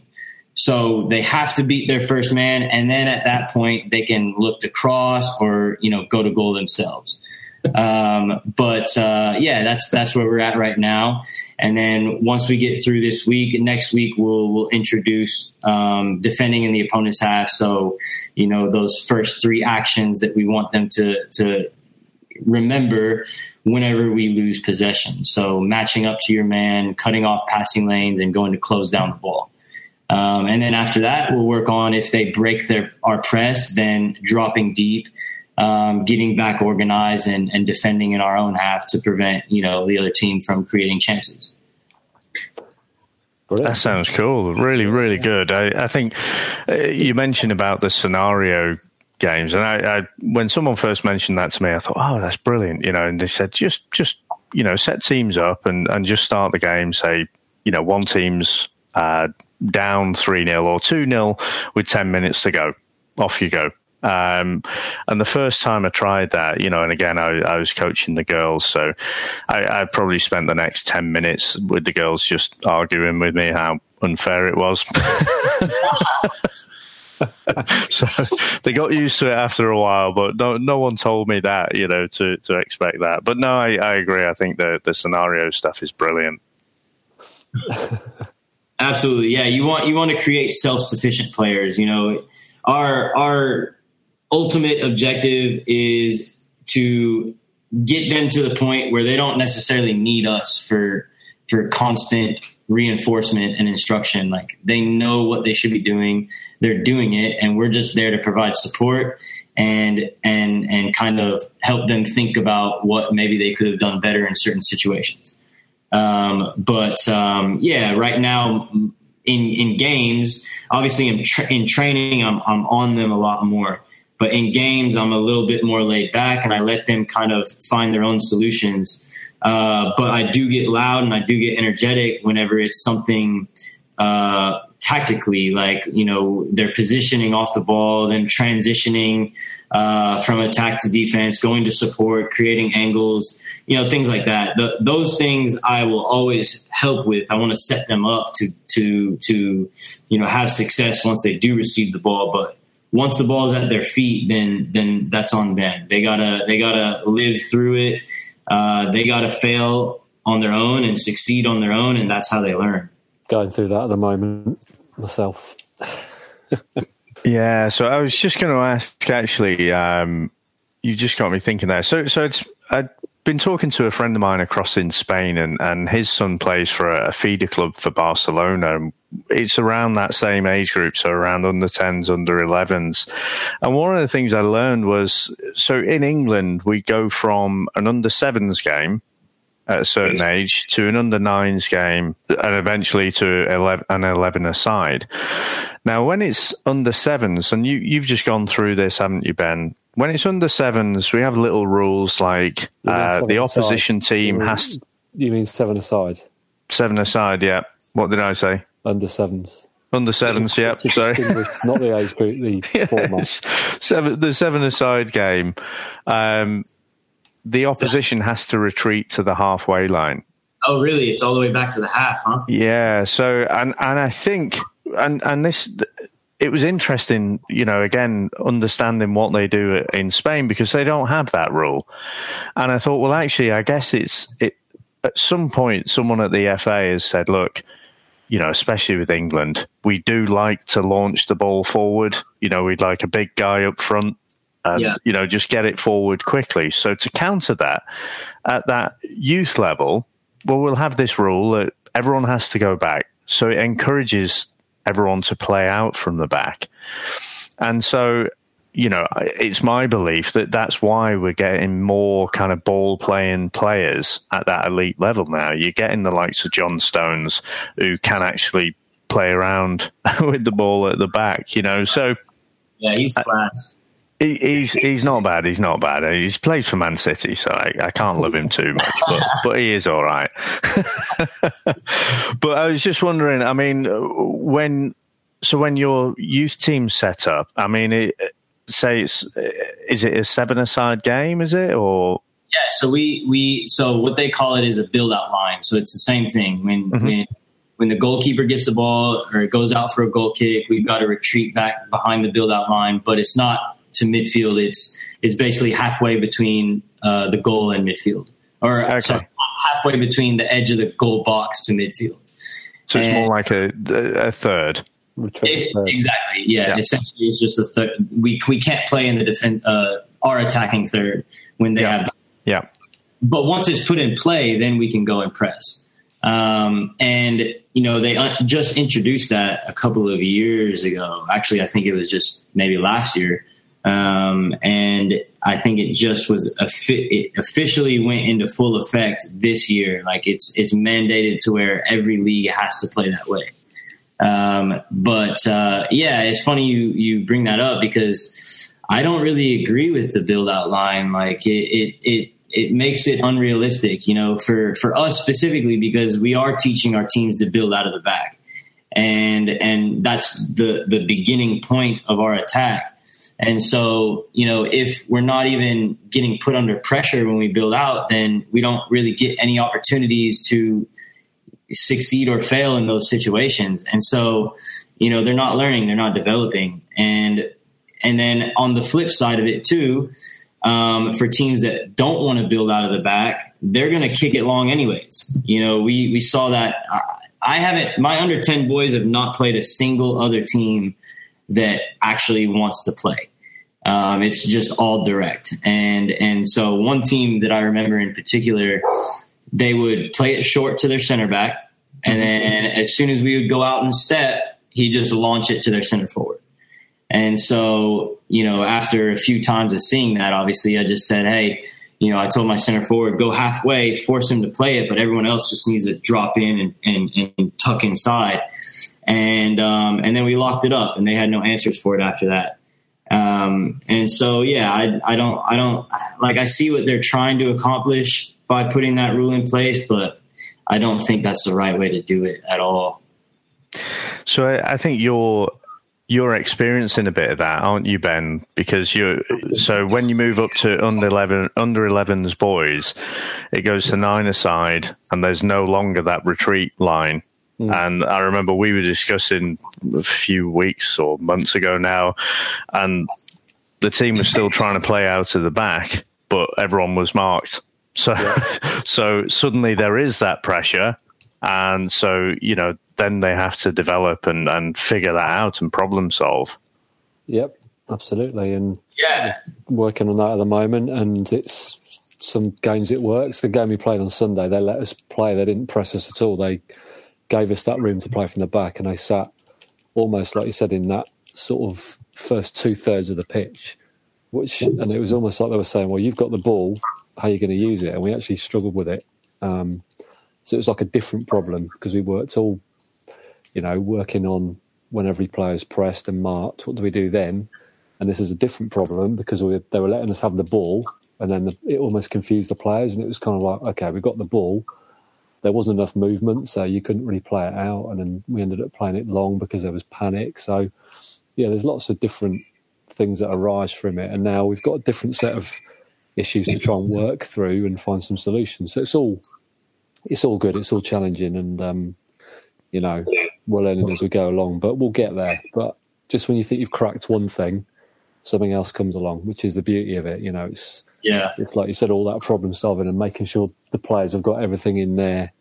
So they have to beat their first man, and then at that point they can look to cross or you know go to goal themselves. Um, but uh, yeah, that's that's where we're at right now. And then once we get through this week, next week we'll we'll introduce um, defending in the opponent's half. So you know those first three actions that we want them to to remember whenever we lose possession. So matching up to your man, cutting off passing lanes, and going to close down the ball. Um, and then after that, we'll work on if they break their our press, then dropping deep, um, getting back organized, and, and defending in our own half to prevent you know the other team from creating chances. That sounds cool. Really, really good. I, I think uh, you mentioned about the scenario games, and I, I, when someone first mentioned that to me, I thought, "Oh, that's brilliant," you know. And they said, "Just, just you know, set teams up and and just start the game. Say, you know, one team's uh, down 3 0 or 2 0 with 10 minutes to go. Off you go. Um, and the first time I tried that, you know, and again, I, I was coaching the girls, so I, I, probably spent the next 10 minutes with the girls just arguing with me how unfair it was. so they got used to it after a while, but no, no one told me that, you know, to, to expect that. But no, I, I agree. I think the, the scenario stuff is brilliant. Absolutely, yeah. You want you want to create self sufficient players. You know, our our ultimate objective is to get them to the point where they don't necessarily need us for for constant reinforcement and instruction. Like they know what they should be doing, they're doing it, and we're just there to provide support and and and kind of help them think about what maybe they could have done better in certain situations. Um, but um, yeah, right now in in games, obviously in, tra- in training, I'm I'm on them a lot more. But in games, I'm a little bit more laid back, and I let them kind of find their own solutions. Uh, but I do get loud and I do get energetic whenever it's something uh, tactically, like you know they're positioning off the ball, then transitioning uh, from attack to defense, going to support, creating angles, you know, things like that. The, those things I will always help with. I want to set them up to to to you know have success once they do receive the ball. But once the ball's at their feet, then then that's on them. They gotta they gotta live through it. Uh, they gotta fail on their own and succeed on their own, and that's how they learn. Going through that at the moment myself. Yeah, so I was just going to ask. Actually, um, you just got me thinking there. So, so it's I've been talking to a friend of mine across in Spain, and and his son plays for a, feeder club for Barcelona. It's around that same age group, so around under tens, under elevens. And one of the things I learned was, so in England we go from an under sevens game at a certain age to an under nines game and eventually to 11, an 11 aside. Now, when it's under sevens, and you, you've just gone through this, haven't you, Ben? When it's under sevens, we have little rules like uh, the opposition aside. team you mean, has. You mean seven aside? Seven aside, yeah. What did I say? Under sevens. Under sevens, yeah. Sorry, not the age group, the yes. format. Seven, the seven aside game. Um, the opposition has to retreat to the halfway line. Oh, really? It's all the way back to the half, huh? Yeah. So, and and I think, and and this, it was interesting, you know, again understanding what they do in Spain because they don't have that rule. And I thought, well, actually, I guess it's it. At some point, someone at the FA has said, look. You know, especially with England, we do like to launch the ball forward. You know, we'd like a big guy up front and yeah. you know just get it forward quickly. So to counter that, at that youth level, well, we'll have this rule that everyone has to go back. So it encourages everyone to play out from the back, and so. You know, it's my belief that that's why we're getting more kind of ball playing players at that elite level now. You're getting the likes of John Stones who can actually play around with the ball at the back, you know. So, yeah, he's class he, he's he's not bad. He's not bad. He's played for Man City, so I, I can't love him too much, but, but he is all right. but I was just wondering. I mean, when so when your youth team set up, I mean, it, say it's is it a seven-a-side game? Is it or? Yeah. So we we so what they call it is a build-out line. So it's the same thing when mm-hmm. when when the goalkeeper gets the ball or it goes out for a goal kick, we've got to retreat back behind the build out line. But it's not to midfield. It's it's basically halfway between uh, the goal and midfield, or okay. sorry, halfway between the edge of the goal box to midfield. So it's and more like a, a third. It, exactly. Yeah, yeah, Essentially, it's just a third. We we can't play in the defense. Uh, our attacking third when they yeah. have. Yeah. But once it's put in play, then we can go and press. Um, and you know they un- just introduced that a couple of years ago. Actually, I think it was just maybe last year. Um, and I think it just was it officially went into full effect this year. Like it's it's mandated to where every league has to play that way. Um, but uh, yeah, it's funny you you bring that up because I don't really agree with the build out line. Like it it it it makes it unrealistic, you know, for for us specifically because we are teaching our teams to build out of the back, and and that's the the beginning point of our attack. And so, you know, if we're not even getting put under pressure when we build out, then we don't really get any opportunities to succeed or fail in those situations. And so, you know, they're not learning, they're not developing. And and then on the flip side of it too, um, for teams that don't want to build out of the back, they're going to kick it long anyways. You know, we we saw that. I haven't. My under ten boys have not played a single other team that actually wants to play. Um, it's just all direct, and and so one team that I remember in particular, they would play it short to their center back, and then as soon as we would go out and step, he just launch it to their center forward. And so, you know, after a few times of seeing that, obviously, I just said, hey, you know, I told my center forward, go halfway, force him to play it, but everyone else just needs to drop in and, and, and tuck inside and um, and then we locked it up, and they had no answers for it after that. Um, and so, yeah, I, I don't, I don't like. I see what they're trying to accomplish by putting that rule in place, but I don't think that's the right way to do it at all. So I, I think you're you're experiencing a bit of that, aren't you, Ben? Because you're so when you move up to under eleven under 11s boys, it goes to nine aside, and there's no longer that retreat line. Mm. And I remember we were discussing a few weeks or months ago now, and the team was still trying to play out of the back, but everyone was marked. So, yeah. so suddenly there is that pressure, and so you know then they have to develop and and figure that out and problem solve. Yep, absolutely, and yeah, working on that at the moment, and it's some games it works. The game we played on Sunday, they let us play. They didn't press us at all. They gave us that room to play from the back, and I sat almost like you said in that sort of first two thirds of the pitch, which and it was almost like they were saying, "Well, you've got the ball, how are you going to use it?" And we actually struggled with it. Um, so it was like a different problem because we worked all, you know, working on when every player's pressed and marked. What do we do then? And this is a different problem because we, they were letting us have the ball, and then the, it almost confused the players, and it was kind of like, okay, we've got the ball there wasn't enough movement, so you couldn't really play it out. And then we ended up playing it long because there was panic. So, yeah, there's lots of different things that arise from it. And now we've got a different set of issues to try and work through and find some solutions. So it's all it's all good. It's all challenging, and um, you know we're learning as we go along. But we'll get there. But just when you think you've cracked one thing, something else comes along, which is the beauty of it. You know, it's yeah, it's like you said, all that problem solving and making sure the players have got everything in their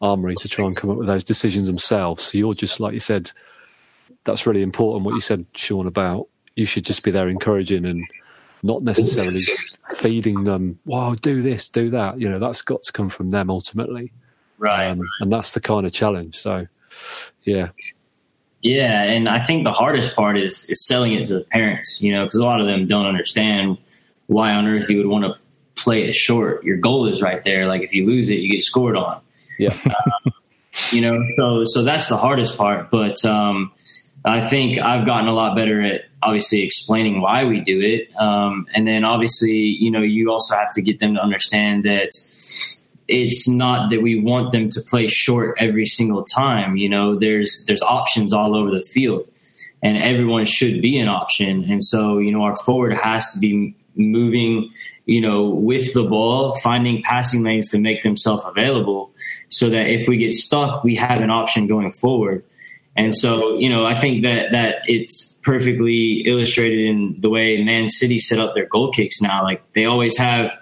armory to try and come up with those decisions themselves. So you're just like you said, that's really important. What you said, Sean, about you should just be there encouraging and not necessarily feeding them. Wow, do this, do that. You know, that's got to come from them ultimately, right? Um, and that's the kind of challenge. So, yeah, yeah, and I think the hardest part is is selling it to the parents. You know, because a lot of them don't understand why on earth you would want to play it short. Your goal is right there. Like if you lose it, you get scored on. Yeah. um, you know, so so that's the hardest part. But um, I think I've gotten a lot better at obviously explaining why we do it, um, and then obviously, you know, you also have to get them to understand that it's not that we want them to play short every single time. You know, there's there's options all over the field, and everyone should be an option. And so, you know, our forward has to be moving, you know, with the ball, finding passing lanes to make themselves available so that if we get stuck, we have an option going forward. And so, you know, I think that that it's perfectly illustrated in the way Man City set up their goal kicks now. Like they always have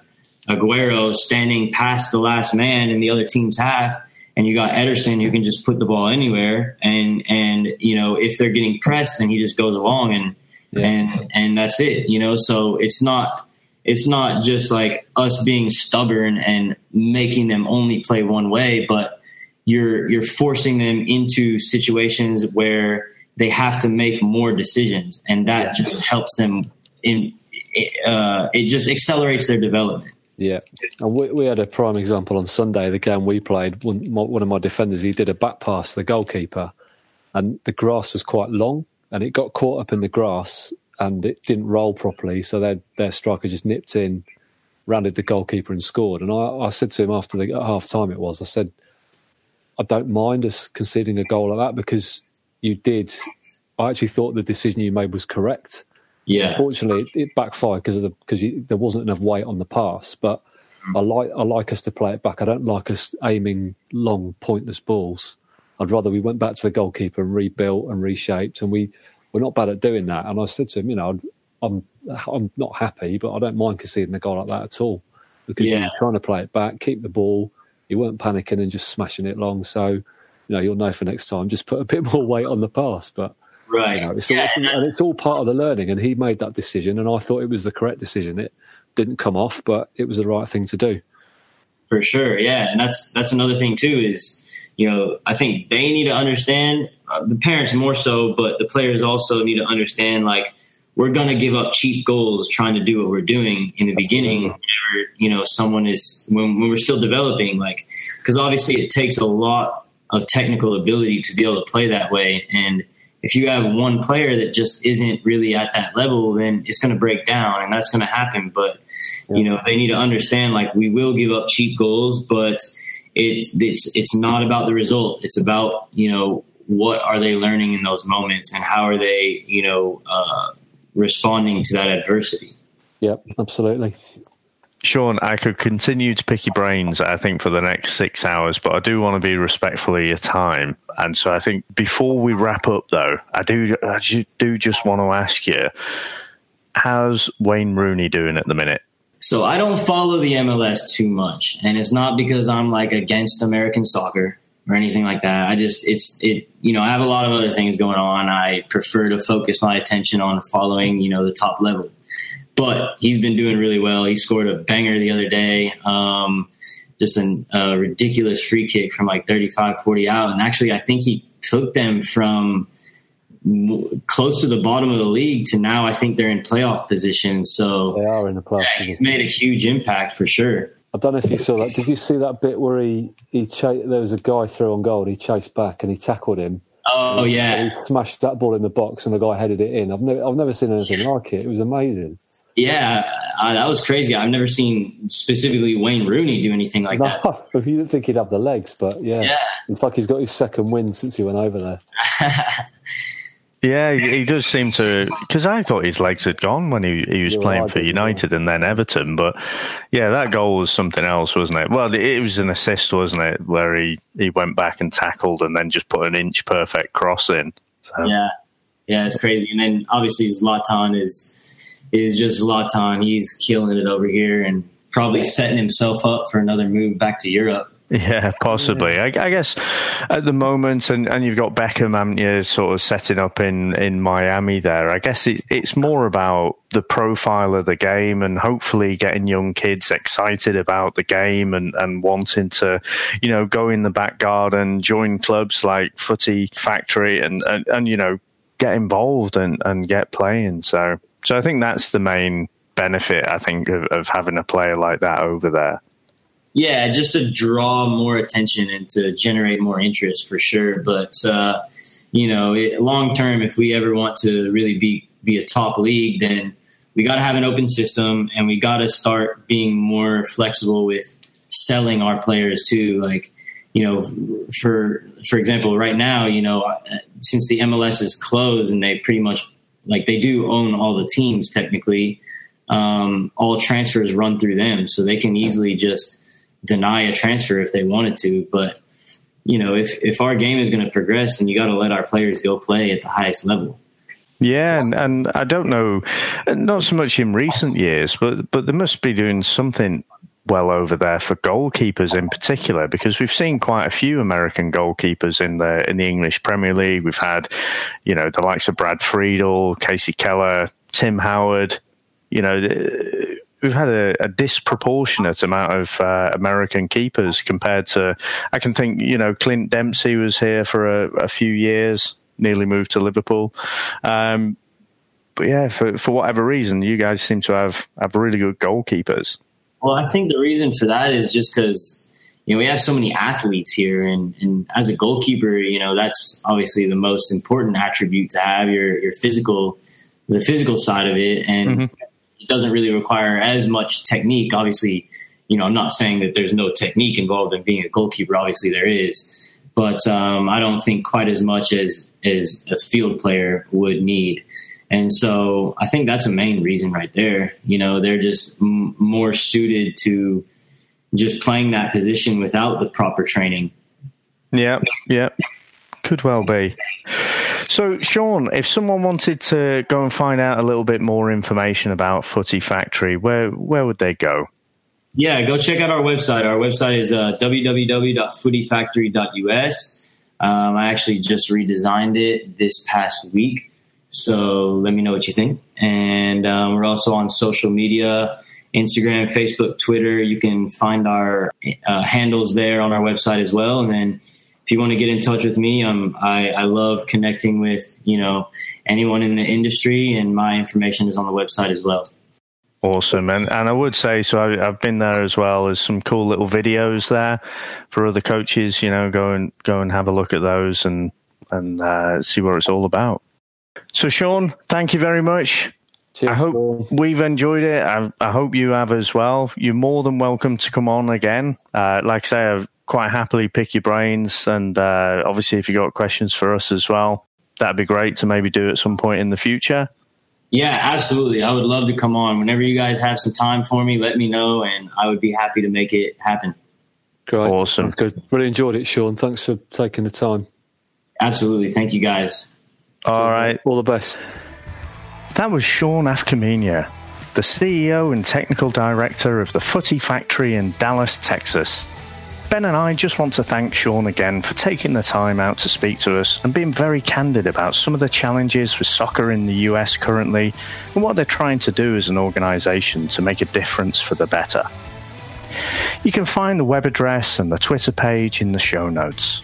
Aguero standing past the last man in the other team's half, and you got Ederson who can just put the ball anywhere. And and you know, if they're getting pressed, then he just goes along and yeah. and and that's it. You know, so it's not it's not just like us being stubborn and making them only play one way, but you're you're forcing them into situations where they have to make more decisions, and that just helps them in. Uh, it just accelerates their development. Yeah, and we, we, had a prime example on Sunday. The game we played, one, one of my defenders, he did a back pass to the goalkeeper, and the grass was quite long, and it got caught up in the grass, and it didn't roll properly. So their their striker just nipped in, rounded the goalkeeper, and scored. And I, I said to him after the half time, it was, I said, I don't mind us conceding a goal like that because you did. I actually thought the decision you made was correct. Yeah. Unfortunately, it, it backfired because of the because there wasn't enough weight on the pass. But. I like I like us to play it back. I don't like us aiming long, pointless balls. I'd rather we went back to the goalkeeper and rebuilt and reshaped, and we we're not bad at doing that. And I said to him, you know, I'm I'm not happy, but I don't mind conceding a goal like that at all because yeah. you're trying to play it back, keep the ball, you weren't panicking and just smashing it long. So, you know, you'll know for next time. Just put a bit more weight on the pass, but right, you know, it's, yeah. all, and it's all part of the learning. And he made that decision, and I thought it was the correct decision. It didn't come off, but it was the right thing to do. For sure, yeah, and that's that's another thing too. Is you know, I think they need to understand uh, the parents more so, but the players also need to understand like we're going to give up cheap goals trying to do what we're doing in the beginning whenever you know someone is when, when we're still developing like because obviously it takes a lot of technical ability to be able to play that way and if you have one player that just isn't really at that level then it's going to break down and that's going to happen but you know they need to understand like we will give up cheap goals but it's it's it's not about the result it's about you know what are they learning in those moments and how are they you know uh, responding to that adversity. Yep, absolutely. Sean, I could continue to pick your brains, I think, for the next six hours, but I do want to be respectful of your time. And so I think before we wrap up, though, I do, I do just want to ask you, how's Wayne Rooney doing at the minute? So I don't follow the MLS too much, and it's not because I'm like against American soccer or anything like that. I just it's it you know I have a lot of other things going on. I prefer to focus my attention on following you know the top level. But he's been doing really well. He scored a banger the other day. Um, just a ridiculous free kick from like 35, 40 out. And actually, I think he took them from close to the bottom of the league to now I think they're in playoff position. So they are in the playoff. Yeah, he's made a huge impact for sure. I don't know if you saw that. Did you see that bit where he he ch- there was a guy through on goal. He chased back and he tackled him. Oh yeah, he smashed that ball in the box and the guy headed it in. I've never I've never seen anything like it. It was amazing. Yeah, uh, that was crazy. I've never seen specifically Wayne Rooney do anything like no, that. you didn't think he'd have the legs, but yeah, yeah. it's like he's got his second win since he went over there. Yeah, he does seem to because I thought his legs had gone when he he was You're playing for United and then Everton. But yeah, that goal was something else, wasn't it? Well, it was an assist, wasn't it, where he he went back and tackled and then just put an inch perfect cross in. So. Yeah, yeah, it's crazy. And then obviously Zlatan is is just Zlatan. He's killing it over here and probably setting himself up for another move back to Europe. Yeah, possibly. Yeah. I, I, guess at the moment, and, and you've got Beckham, haven't you, sort of setting up in, in Miami there. I guess it, it's more about the profile of the game and hopefully getting young kids excited about the game and, and wanting to, you know, go in the back garden, join clubs like Footy Factory and, and, and you know, get involved and, and get playing. So, so I think that's the main benefit, I think, of, of having a player like that over there. Yeah, just to draw more attention and to generate more interest for sure. But uh, you know, long term, if we ever want to really be be a top league, then we got to have an open system, and we got to start being more flexible with selling our players too. Like, you know, for for example, right now, you know, since the MLS is closed and they pretty much like they do own all the teams technically. um, all transfers run through them, so they can easily just deny a transfer if they wanted to. But you know, if if our game is going to progress, then you got to let our players go play at the highest level. Yeah, and, and I don't know, not so much in recent years, but but they must be doing something well over there for goalkeepers in particular because we've seen quite a few American goalkeepers in the in the English Premier League. We've had, you know, the likes of Brad Friedel, Kasey Keller, Tim Howard. You know, we've had a, a disproportionate amount of uh, American keepers compared to. I can think, you know, Clint Dempsey was here for a, a few years, nearly moved to Liverpool. Um, but yeah, for for whatever reason, you guys seem to have have really good goalkeepers. Well, I think the reason for that is just because you know we have so many athletes here, and, and as a goalkeeper, you know that's obviously the most important attribute to have your your physical, the physical side of it, and mm-hmm. Doesn't really require as much technique. Obviously, you know I'm not saying that there's no technique involved in being a goalkeeper. Obviously, there is, but um, I don't think quite as much as as a field player would need. And so I think that's a main reason right there. You know, they're just m- more suited to just playing that position without the proper training. Yeah, yeah. Could well be. So, Sean, if someone wanted to go and find out a little bit more information about Footy Factory, where where would they go? Yeah, go check out our website. Our website is uh, www.footyfactory.us. Um, I actually just redesigned it this past week. So let me know what you think. And um, we're also on social media Instagram, Facebook, Twitter. You can find our uh, handles there on our website as well. And then if you want to get in touch with me, um, I, I love connecting with you know anyone in the industry, and my information is on the website as well. Awesome, and and I would say so. I, have been there as well. There's some cool little videos there for other coaches. You know, go and go and have a look at those and and uh, see what it's all about. So, Sean, thank you very much. Cheers, I hope Paul. we've enjoyed it. I, I, hope you have as well. You're more than welcome to come on again. Uh, like I say, I quite happily pick your brains, and uh, obviously, if you got questions for us as well, that'd be great to maybe do at some point in the future. Yeah, absolutely. I would love to come on whenever you guys have some time for me. Let me know, and I would be happy to make it happen. Great, awesome, good. Really enjoyed it, Sean. Thanks for taking the time. Absolutely, thank you guys. All right. All the best. That was Sean Afkamenia, the CEO and technical director of the Footy Factory in Dallas, Texas. Ben and I just want to thank Sean again for taking the time out to speak to us and being very candid about some of the challenges for soccer in the US currently and what they're trying to do as an organisation to make a difference for the better. You can find the web address and the Twitter page in the show notes.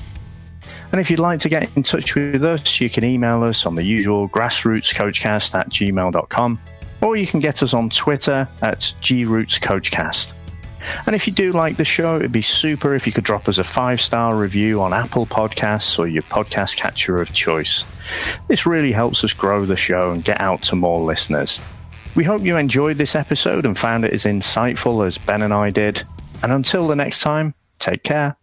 And if you'd like to get in touch with us, you can email us on the usual grassrootscoachcast at gmail.com, or you can get us on Twitter at grootscoachcast. And if you do like the show, it'd be super if you could drop us a five star review on Apple Podcasts or your podcast catcher of choice. This really helps us grow the show and get out to more listeners. We hope you enjoyed this episode and found it as insightful as Ben and I did. And until the next time, take care.